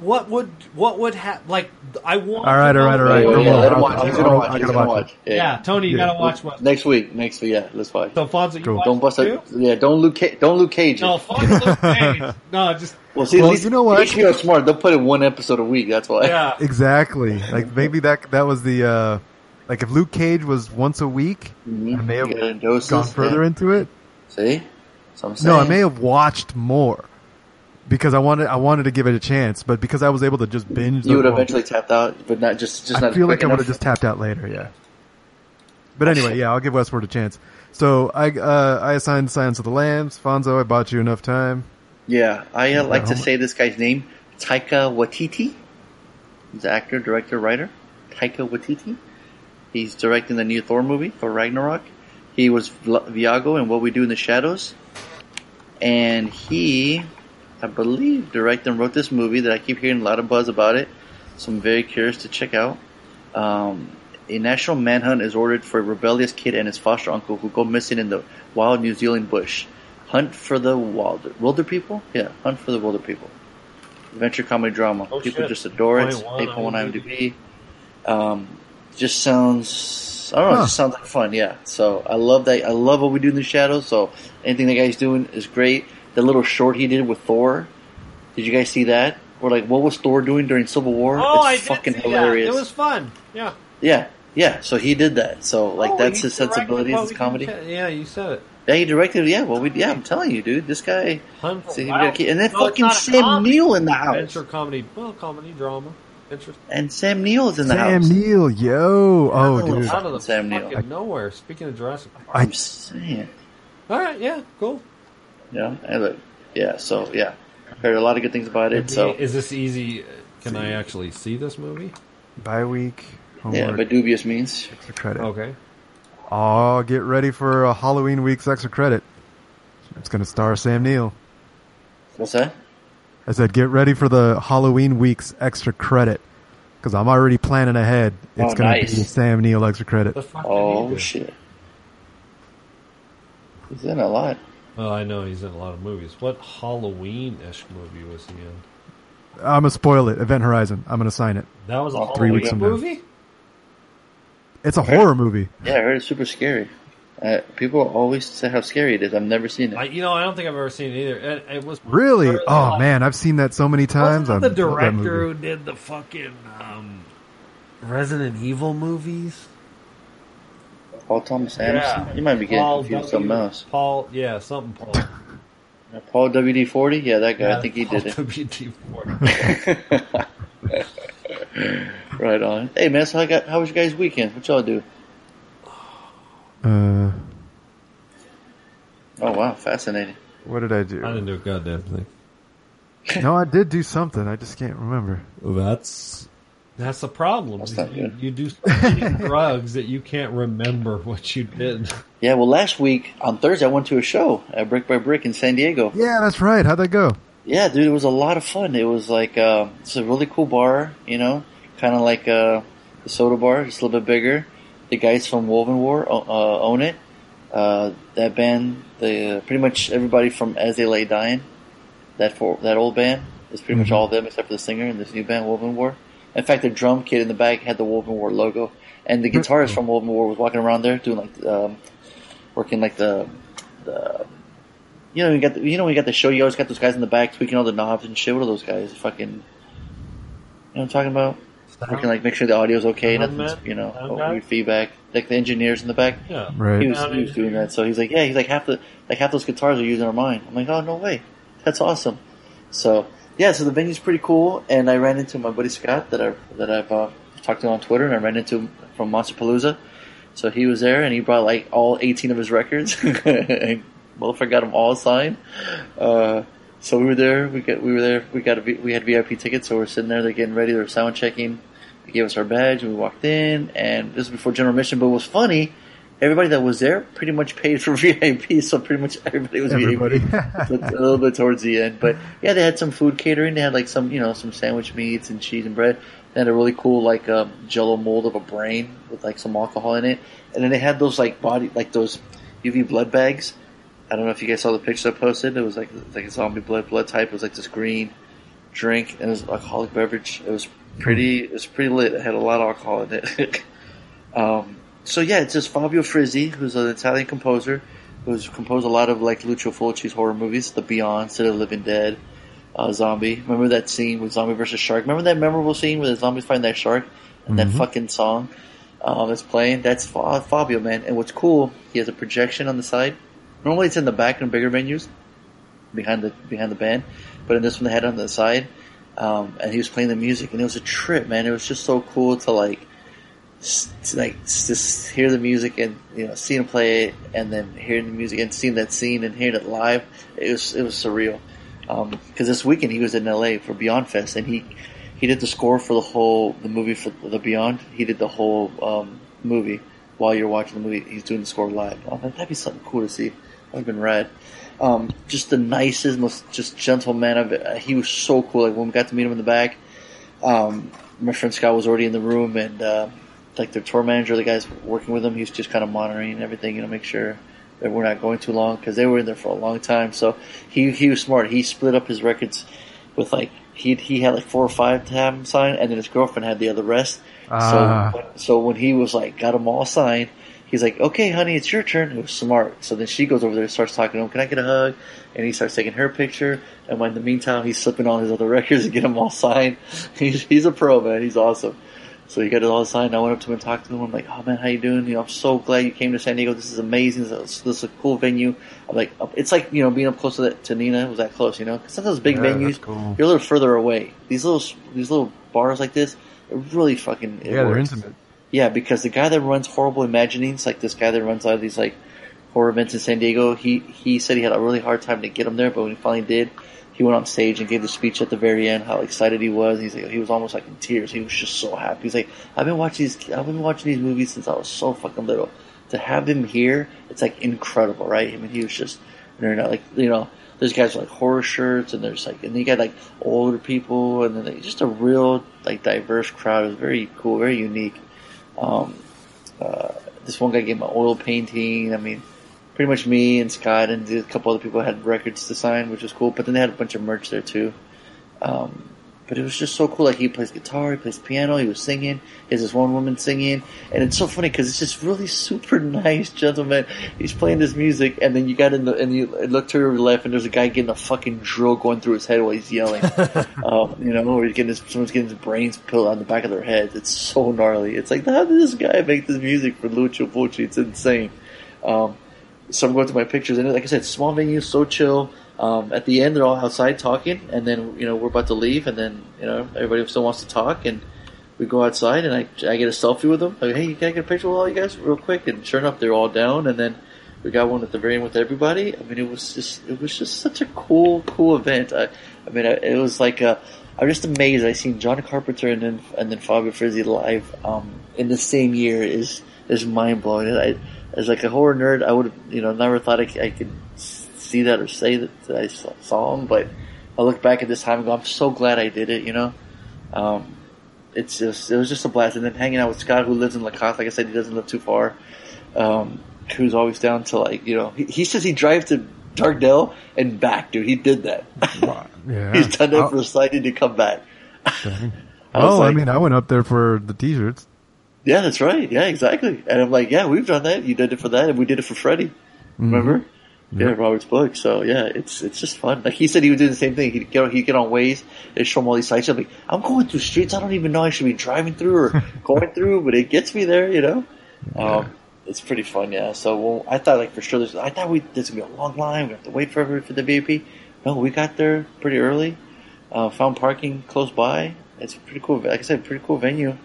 What would what would happen? Like, I want. All right, all right, all right. Yeah, yeah, let him watch. He's I'll- gonna watch. I He's gotta gonna watch watch. Yeah, Tony, you Yeah. gotta watch what. Next week, next week, yeah, let's watch. So, Fonzo, you don't watch don't bust it it. Yeah, don't Luke. Ca- don't Luke Cage. it. No, fuck Luke Cage. No, just well, see, Well, at least you know what? HBO is smart. They'll put in one episode a week. That's why. yeah. Exactly. Like maybe that that was the uh like if Luke Cage was once a week, Mhm. I may have You gotta gone further yeah. into it. See, so I'm saying. No, I may have watched more because I wanted I wanted to give it a chance, but because I was able to just binge, You would eventually tapped out, but not just just not I feel like I would have just tapped out later. Yeah. But anyway, yeah, I'll give Westworld a chance. So I uh, I assigned Silence of the Lambs. Fonzo, I bought you enough time. Yeah, I uh, like to home- say this guy's name, Taika Waititi. He's an actor, director, writer. Taika Waititi. He's directing the new Thor movie, Thor Ragnarok. He was Viago in What We Do in the Shadows. And he, I believe, directed and wrote this movie that I keep hearing a lot of buzz about it. So I'm very curious to check out. Um, a national manhunt is ordered for a rebellious kid and his foster uncle who go missing in the wild New Zealand bush. Hunt for the wilder, Wilderpeople? Yeah, Hunt for the Wilderpeople. Adventure comedy drama. Oh, people shit. just adore it. 21 8.1 IMDb. IMDb. Um, just sounds, I don't know, Huh. it just sounds like fun, yeah. So I love that. I love what we do in the shadows. So anything that guy's doing is great. The little short he did with Thor. Did you guys see that? Or like, what was Thor doing during Civil War? Oh, I it's did fucking see hilarious. That. It was fun. Yeah. Yeah, yeah. So he did that. So like Oh, that's his directed sensibilities, his comedy. did. Yeah, you said it. Yeah, he directed. Yeah, well, we yeah. I'm telling you, dude. This guy. See, we Wild- gotta keep- and then No, fucking Sam comedy. Neill in the house, Adventure comedy. Well, comedy drama. Interesting. and Sam Neill is in the Sam house. Sam Neill, yo, oh Another dude, Out of the Sam Neill. fucking nowhere. Speaking of Jurassic Park. I'm saying. All right. Yeah. Cool. Yeah, and look, yeah. So yeah, heard a lot of good things about it. So is this easy? Can I actually see this movie? bye week, yeah, by dubious means. extra credit. Okay. Oh, get ready for a Halloween week's extra credit. It's going to star Sam Neill. What's that? I said, get ready for the Halloween week's extra credit because I'm already planning ahead. Oh, it's Oh, going to be Sam Neill extra credit. The fuck Oh shit, he's in a lot. Well, I know he's in a lot of movies. What Halloween-ish movie was he in? I'm gonna spoil it. Event Horizon. I'm gonna sign it. That was a Three Halloween weeks from now. movie. It's a horror movie. Yeah, I heard it's super scary. Uh, people always say how scary it is. I've never seen it. I, you know, I don't think I've ever seen it either. It, it was Really? Really? Oh man, I've seen that so many times. Wasn't it the love that director who did the fucking um, Resident Evil movies? Paul Thomas Anderson. You might be getting Paul confused with W- something else. Paul, yeah, something Paul. Paul WD forty. Yeah, that guy. I think he Paul did it. WD-40. right on. Hey man, so how, got, how was your guys' weekend? What y'all do? Uh, Oh wow, fascinating. what did I do? I didn't do a goddamn thing. no, I did do something. I just can't remember. That's that's the problem. That's not you, good. you do so drugs that you can't remember what you did. Yeah, well, last week on Thursday I went to a show at Brick by Brick in San Diego. Yeah, that's right. How'd that go? Yeah, dude, it was a lot of fun. It was like uh, it's a really cool bar, you know, kind of like uh, the soda bar, just a little bit bigger. The guys from Woven War uh, own it. Uh, that band, the pretty much everybody from As They Lay Dying, that for that old band is pretty much Mhm. all of them except for the singer in this new band, Woven War. In fact, the drum kit in the back had the Woven War logo, and the guitarist from Woven War was walking around there doing like um, working like the the you know, you got the, you know, when you got the show, you always got those guys in the back tweaking all the knobs and shit. What are those guys? Fucking, you know what I'm talking about? Working like make sure the audio's okay, Sound nothing's man? you know oh, weird feedback. Like the engineers in the back. Yeah. Right. He was, he was doing that. So he's like, yeah, he's like half the like half those guitars are using our mine. I'm like, oh no way, that's awesome. So yeah, so the venue's pretty cool, and I ran into my buddy Scott that I that I've uh, talked to on Twitter, and I ran into him from Monsterpalooza. So he was there, and he brought like all 18 of his records, and motherfucker got them all signed. Uh, so we were there. We got we were there. We got a, we had VIP tickets, so we're sitting there. They're getting ready. They're sound checking. They gave us our badge, and we walked in. And this was before general Mission, But it was funny. Everybody that was there pretty much paid for VIP, so pretty much everybody was Everybody. VIP. a little bit towards the end, but yeah, they had some food catering. They had like some, you know, some sandwich meats and cheese and bread. They had a really cool like um, Jello mold of a brain with like some alcohol in it, and then they had those like body like those UV blood bags. I don't know if you guys saw the picture I posted. It was like like a zombie blood blood type. It was like this green drink and it was alcoholic beverage. It was pretty. It was pretty lit. It had a lot of alcohol in it. um, so yeah, it's just Fabio Frizzi, who's an Italian composer, who's composed a lot of like Lucio Fulci's horror movies, The Beyond, City of the Living Dead, uh, Zombie. Remember that scene with Zombie versus Shark? Remember that memorable scene where the zombies find that shark and that fucking song um, is playing? That's Fa- Fabio, man. And what's cool, he has a projection on the side. Normally it's in the back in bigger venues, behind the behind the band, but in this one they had it on the side. Um, and he was playing the music, and it was a trip, man. It was just so cool to like, like just hear the music and you know seeing him play it, and then hearing the music and seeing that scene and hearing it live. It was it was surreal. Because this weekend he was in LA for Beyond Fest, and he he did the score for the whole the movie for the Beyond. He did the whole um, movie while you're watching the movie. He's doing the score live. Like, that'd be something cool to see. That'd been rad. Um, just the nicest, most just gentle man. I've, uh, he was so cool. Like when we got to meet him in the back, um, my friend Scott was already in the room, and uh, like their tour manager, the guys working with him, he was just kind of monitoring everything, you know, make sure that we're not going too long because they were in there for a long time. So he he was smart. He split up his records with like he he had like four or five to have him sign, and then his girlfriend had the other rest. Ah. So so when he was like got them all signed. He's like, okay, honey, it's your turn. It was smart. So then she goes over there, and starts talking to him. Can I get a hug? And he starts taking her picture. And when in the meantime, he's slipping all his other records and get them all signed. He's he's a pro, man. He's awesome. So he got it all signed. I went up to him and talked to him. I'm like, oh man, how you doing? You know, I'm so glad you came to San Diego. This is amazing. This is, this is a cool venue. I'm like, it's like you know, being up close to that to Nina it was that close. You know, 'Cause sometimes big Yeah, venues, cool. you're a little further away. These little these little bars like this, it really fucking it yeah, they're intimate. Yeah, because the guy that runs Horrible Imaginings, like this guy that runs all these like horror events in San Diego, he he said he had a really hard time to get him there, but when he finally did, he went on stage and gave the speech at the very end, how excited he was. He's like, he was almost like in tears. He was just so happy. He's like, I've been watching these, I've been watching these movies since I was so fucking little. To have him here, it's like incredible, right? I mean, he was just, you know, like you know, there's guys with like horror shirts, and there's like, and you got like older people, and then like, just a real like diverse crowd. It was very cool, very unique. Um, uh, this one guy gave me an oil painting. I mean, pretty much me and Scott and a couple other people had records to sign, which was cool. But then they had a bunch of merch there too. Um, but it was just so cool. Like he plays guitar, he plays piano, he was singing. There's this one woman singing, and it's so funny because it's just really super nice gentleman. He's playing this music, and then you got in the and you look to your left, and there's a guy getting a fucking drill going through his head while he's yelling. um, you know, or he's getting his, someone's getting his brains peeled on the back of their heads. It's so gnarly. It's like how did this guy make this music for Lucio Fulci? It's insane. Um, so I'm going through my pictures, and like I said, small venue, so chill. Um, at the end, they're all outside talking, and then you know we're about to leave, and then you know everybody still wants to talk, and we go outside, and I, I get a selfie with them. Like, hey, can I get a picture with all you guys real quick? And sure enough, they're all down, and then we got one at the very end with everybody. I mean, it was just it was just such a cool cool event. I, I mean, it was like a, I'm just amazed. I seen John Carpenter and then and then Fabio Frizzi live um, in the same year is is mind blowing. I, as like a horror nerd, I would have you know never thought I could see that or say that, that I saw, saw him, but I look back at this time and go, I'm so glad I did it. You know, um, it's just it was just a blast. And then hanging out with Scott, who lives in Lacoste, like I said, he doesn't live too far. Um, who's always down to like you know he, he says he drives to Darkdale and back, dude. He did that. Yeah. He's done that Oh, for a sighting to come back. I Oh, I mean, I went up there for the t-shirts. Yeah, that's right. Yeah, exactly. And I'm like, yeah, we've done that. You did it for that, and we did it for Freddie. Mm-hmm. Remember? Yeah, Robert's book. So yeah, it's it's just fun. Like he said, he would do the same thing. He'd get he'd get on Waze and show him all these sites. Be like, "I'm going through streets I don't even know I should be driving through or going through, but it gets me there." You know, um, it's pretty fun. Yeah. So well, I thought like for sure, this, I thought we there's gonna be a long line. We have to wait forever for the VIP. No, we got there pretty early. Uh, found parking close by. It's a pretty cool. Like I said, pretty cool venue.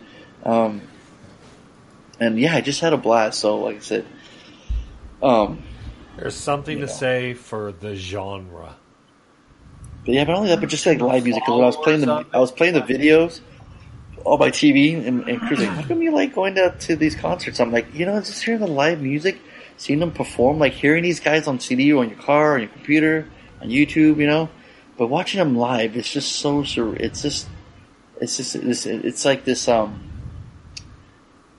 Um, and yeah, I just had a blast. So like I said, um. There's something to say for the genre. But yeah, but only that, but just like live music. Because when I was playing the, I was playing the videos on my TV, and, and Chris like, "How come you like going out to these concerts?" I'm like, you know, just hearing the live music, seeing them perform, like hearing these guys on CD or on your car, on your computer, on YouTube, you know. But watching them live, it's just so sur- It's just, it's just, it's, it's like this. um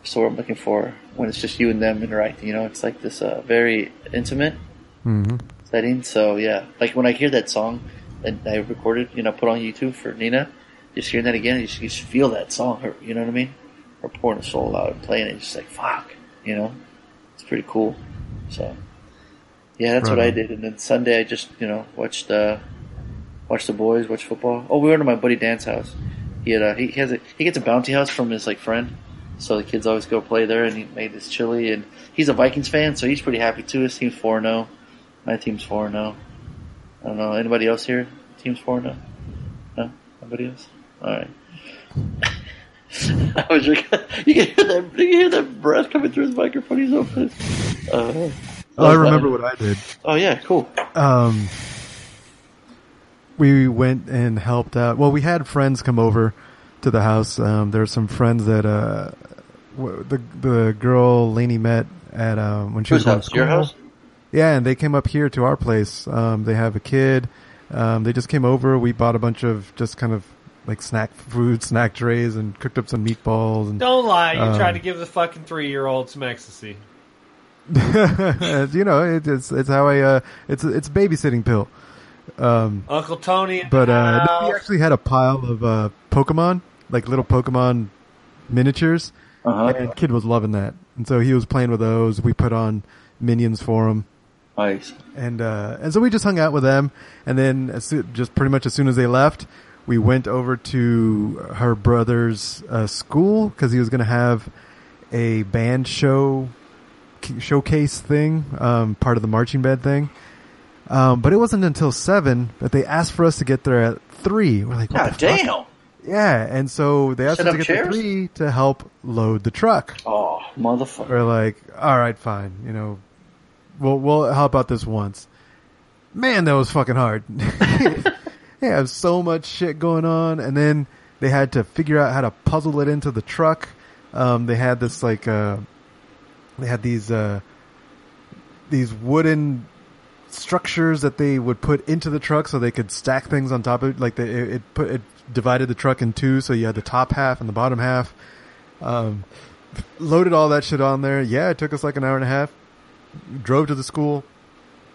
So what I'm looking for when it's just you and them interacting, you know, it's like this uh, very intimate hmm setting. So yeah, like when I hear that song that I recorded, you know, put on YouTube for Nina, just hearing that again, you just, you just feel that song. Her, you know what I mean? Her pouring her soul out and playing it, just like fuck, you know, it's pretty cool. So yeah, that's what I did. And then Sunday, I just you know watched uh watched the boys, watched football. Oh, we went to my buddy Dan's house. He had a, he has a he gets a bounty house from his like friend. So the kids always go play there, and he made this chili. And he's a Vikings fan, so he's pretty happy too. His team's four zero. My team's four zero. I don't know anybody else here. Team's four zero. No, nobody else. All right. I was you can hear that. You can hear that breath coming through his microphone. He's open. Uh, Oh, I remember what I did. Oh yeah, cool. Um, we went and helped out. Well, we had friends come over to the house. Um, there are some friends that uh, the the girl Lainey met at um, when she Whose was going to house? Your school. house? Yeah, and they came up here to our place. Um, they have a kid. Um, they just came over. We bought a bunch of just kind of like snack food, snack trays, and cooked up some meatballs. And Don't lie. You Um, tried to give the fucking three year old some ecstasy. you know, it, it's it's how I uh, it's it's a babysitting pill. Um, Uncle Tony. But uh, no, we actually had a pile of uh, Pokemon, like little Pokemon miniatures, Uh huh. and kid was loving that. And so he was playing with those. We put on minions for him, Nice. and uh, and so we just hung out with them. And then as soo- just pretty much as soon as they left, we went over to her brother's uh, school because he was going to have a band show showcase thing, um, part of the marching band thing. Um, but it wasn't until seven that they asked for us to get there at three. We're like, what God the fuck? Yeah, and so they asked Set us to get chairs? there three to help load the truck. Oh, motherfucker. We're like, all right, fine, you know, we'll we'll help out this once. Man, that was fucking hard. they have so much shit going on, and then they had to figure out how to puzzle it into the truck. Um, they had this like, uh, they had these uh, these wooden structures that they would put into the truck so they could stack things on top of it. Like they, it, it put it divided the truck in two, so you had the top half and the bottom half. Um, loaded all that shit on there. Yeah, it took us like an hour and a half. Drove to the school,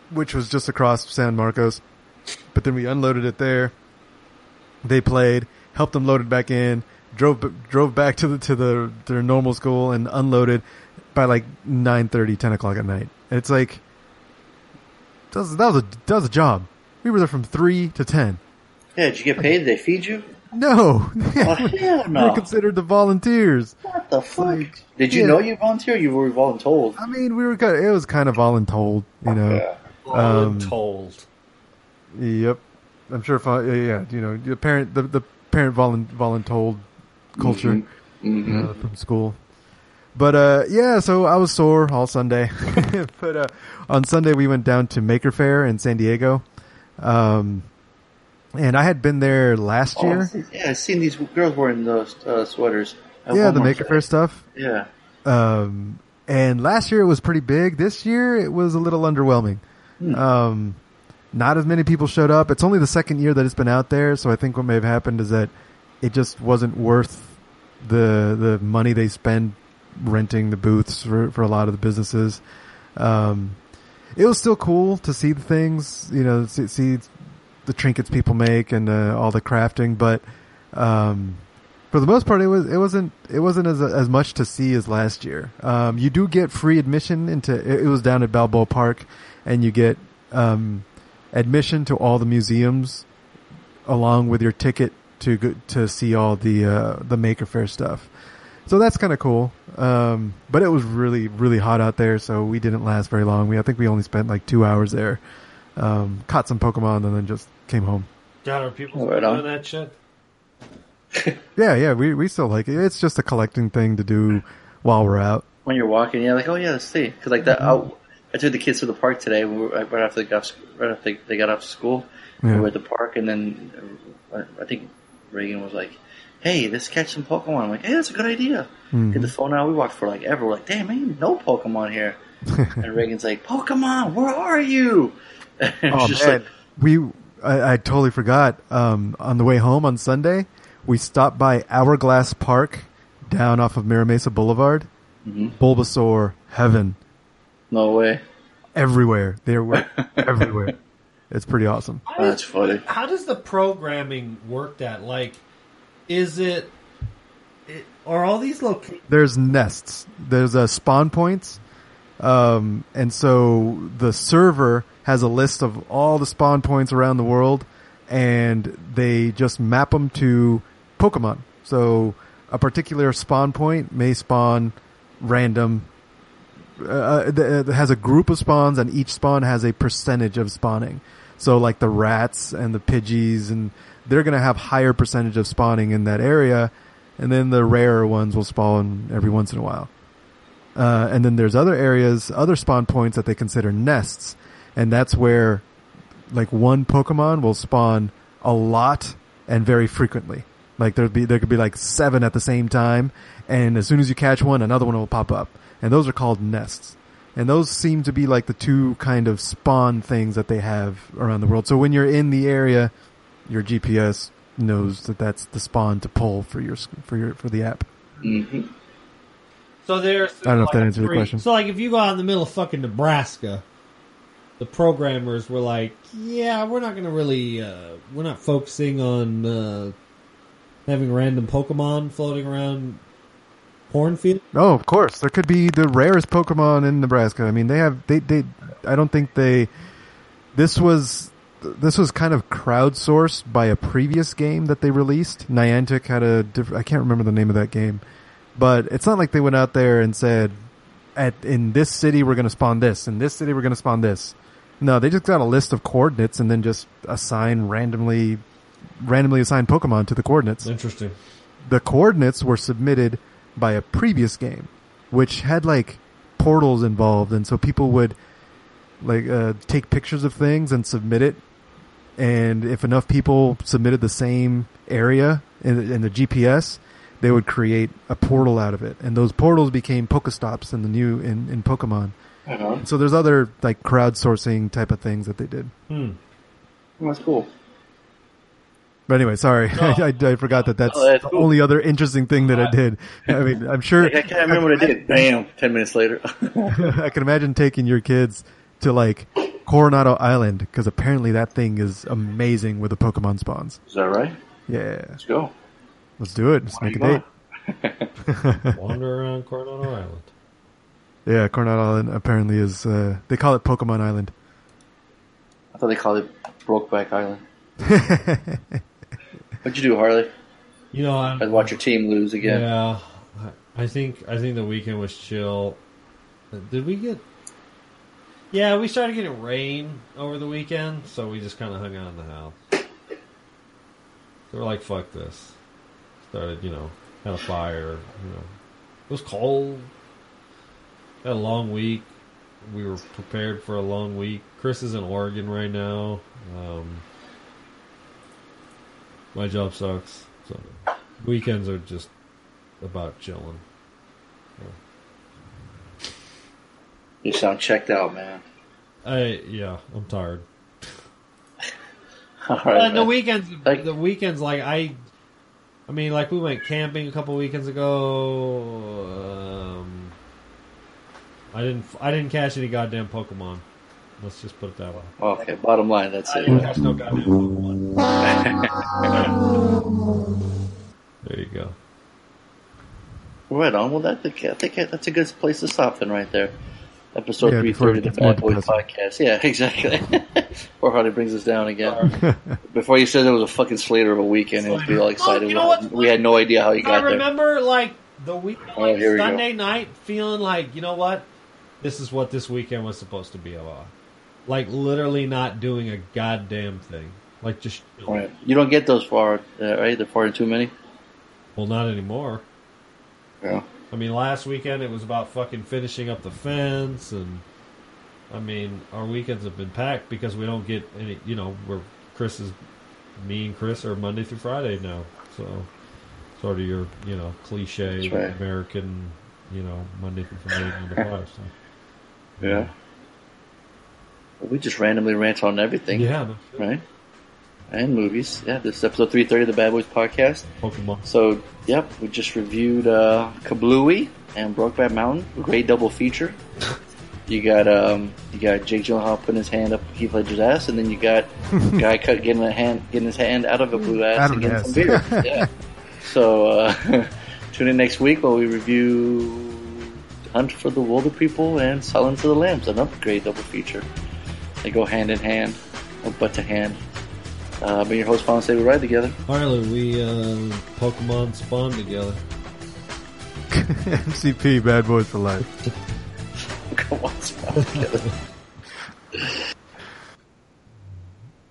which was just across San Marcos. But then we unloaded it there. They played, helped them load it back in, drove drove back to the to the their normal school and unloaded by like 9:30, 10 o'clock at night. And it's like that was, that was a that was a job. We were there from three to ten. Yeah, did you get paid? Did they feed you? No, Oh, hell we were no. considered the volunteers. What the fuck? Like, Did you yeah. know you volunteer? You were voluntold. I mean, we were kind of, it was kind of voluntold, you know. Yeah. um, told. Yep. I'm sure if I, yeah, yeah, you know, the parent, the, the parent volun, voluntold culture Mm-hmm. uh, from school. But, uh, yeah, so I was sore all Sunday. but, uh, on Sunday we went down to Maker Faire in San Diego. Um, and I had been there last Oh, year. yeah, I've seen these girls wearing those uh, sweaters. at yeah, the Walmart Maker today. Fair stuff. Yeah. Um, and last year it was pretty big. This year it was a little underwhelming. Um, not as many people showed up. It's only the second year that it's been out there, so I think what may have happened is that it just wasn't worth the the money they spend renting the booths for for a lot of the businesses. Um, it was still cool to see the things, you know, see, see the trinkets people make and uh, all the crafting, but um, for the most part, it was it wasn't it wasn't as as much to see as last year. Um, you do get free admission into it, was down at Balboa Park, and you get um, admission to all the museums, along with your ticket to to see all the uh, the Maker Faire stuff. So that's kind of cool. Um, but it was really really hot out there, so we didn't last very long. We I think we only spent like two hours there. Um, caught some Pokemon and then just came home. God, are people Right doing on. that shit? Yeah, yeah, we we still like it. It's just a collecting thing to do while we're out. when you're walking, you're like, oh yeah, let's see, because like that. I, I took the kids to the park today. We were, right after they got right after they got off school. We were at the park, and then uh, I think Reagan was like, "Hey, let's catch some Pokemon." I'm like, "Hey, that's a good idea." Mm-hmm. Get the phone out. We walked for like ever. We're like, "Damn, man, no Pokemon here." and Reagan's like, "Pokemon, where are you?" Oh man, like, we I, I totally forgot. Um, on the way home on Sunday, we stopped by Hourglass Park down off of Mira Mesa Boulevard. Mhm. Bulbasaur heaven "No way." everywhere. They were everywhere. It's pretty awesome. Oh, that's funny. How does the programming work? That like, is it? it are all these locations? There's nests. There's uh, spawn points. Um, and so the server has a list of all the spawn points around the world, and they just map them to Pokemon. So a particular spawn point may spawn random. Uh, th- it has a group of spawns, and each spawn has a percentage of spawning. So, like the rats and the pidgeys, and they're going to have higher percentage of spawning in that area, and then the rarer ones will spawn every once in a while. Uh, and then there's other areas, other spawn points that they consider nests, and that's where like one Pokemon will spawn a lot and very frequently. Like there'd be there could be like seven at the same time, and as soon as you catch one, another one will pop up, and those are called nests. And those seem to be like the two kind of spawn things that they have around the world. So when you're in the area, your GPS knows that that's the spawn to pull for your for your for the app. hmm So there's. I don't know if that like answers three- question. So like, if you go out in the middle of fucking Nebraska, the programmers were like, "Yeah, we're not gonna really, uh, we're not focusing on uh, having random Pokemon floating around cornfield." Oh, of course. There could be the rarest Pokemon in Nebraska. I mean, they have they they. I don't think they. This was this was kind of crowdsourced by a previous game that they released. Niantic had a different. I can't remember the name of that game, but it's not like they went out there and said, "At in this city we're going to spawn this, in this city we're going to spawn this." No, they just got a list of coordinates and then just assign randomly, randomly assign Pokemon to the coordinates Interesting. the coordinates were submitted by a previous game, which had like portals involved, and so people would like uh, take pictures of things and submit it. And if enough people submitted the same area in, in the GPS, they would create a portal out of it, and those portals became Pokestops in the new in, in Pokemon. Uh-huh. So there's other like crowdsourcing type of things that they did. Hmm. That's cool. But anyway, sorry, I, I, I forgot that that's, Oh, that's the cool. only other interesting thing that I did. I mean, I'm sure I can't remember what I did. Bam! Ten minutes later. I can imagine taking your kids to like Coronado Island because apparently that thing is amazing with the Pokemon spawns. Is that right? Yeah, Let's go. Let's do it. Let's make a date. Wander around Coronado Island. Yeah, Coronado Island apparently is. Uh, they call it Pokemon Island. I thought they called it Brokeback Island. What'd you do, Harley? You know, I, I'd watch your team lose again. Yeah, I I think I think the weekend was chill. Did we get? Yeah, we started getting rain over the weekend, so we just kind of hung out in the house. So we're like, "Fuck this!" Started, you know, had a fire. You know, it was cold. Had a long week. We were prepared for a long week. Chris is in Oregon right now. Um, my job sucks. So weekends are just about chilling. You sound checked out, man. I yeah, I'm tired. All right. But the weekends, Like- the weekends, like I, I mean, like we went camping a couple weekends ago. Um, I didn't, I didn't catch any goddamn Pokemon. Let's just put it that way. Okay, bottom line, that's I it. didn't catch no goddamn Pokemon. there you go. Right on. Well, that I think that's a good place to stop then, right there. Episode Yeah, three before thirty it of the gets more Bad Boys podcast. Yeah, exactly. or how he brings us down again. Before you said it was a fucking Slater of a weekend, it and we all excited. Oh, you know what? we had no idea how you got there. I remember like the week, Oh, like, here we go. Sunday night, feeling like you know what, this is what this weekend was supposed to be about. Like literally not doing a goddamn thing. Like just Right. You don't get those far, uh, right? They're far too many. well, not anymore. Yeah. I mean, last weekend it was about fucking finishing up the fence, and I mean, our weekends have been packed because we don't get any. You know, we're Chris is me and Chris are Monday through Friday now, so sort of your you know cliche right. American, you know, Monday through Friday, nine to five. So. Yeah. Well, we just randomly rant on everything, Yeah, right? And movies. Yeah, this is episode 330 of the Bad Boys podcast. Pokemon. So, yep, we just reviewed uh, Kabluey and Brokeback Mountain, great double feature. You got um, you got Jake Gyllenhaal putting his hand up Heath Ledger's ass, and then you got guy cut getting a hand getting his hand out of a blue ass Out and getting the some beer. yeah. So uh, tune in next week while we review Hunt for the Wilderpeople and Silence of the Lambs, another great double feature. They go hand in hand, or butt to hand. Uh, I've your host, Pond Say We Ride Together. Harlan, we uh, Pokemon spawn together. MCP, Bad Boys for Life. Pokemon spawn together.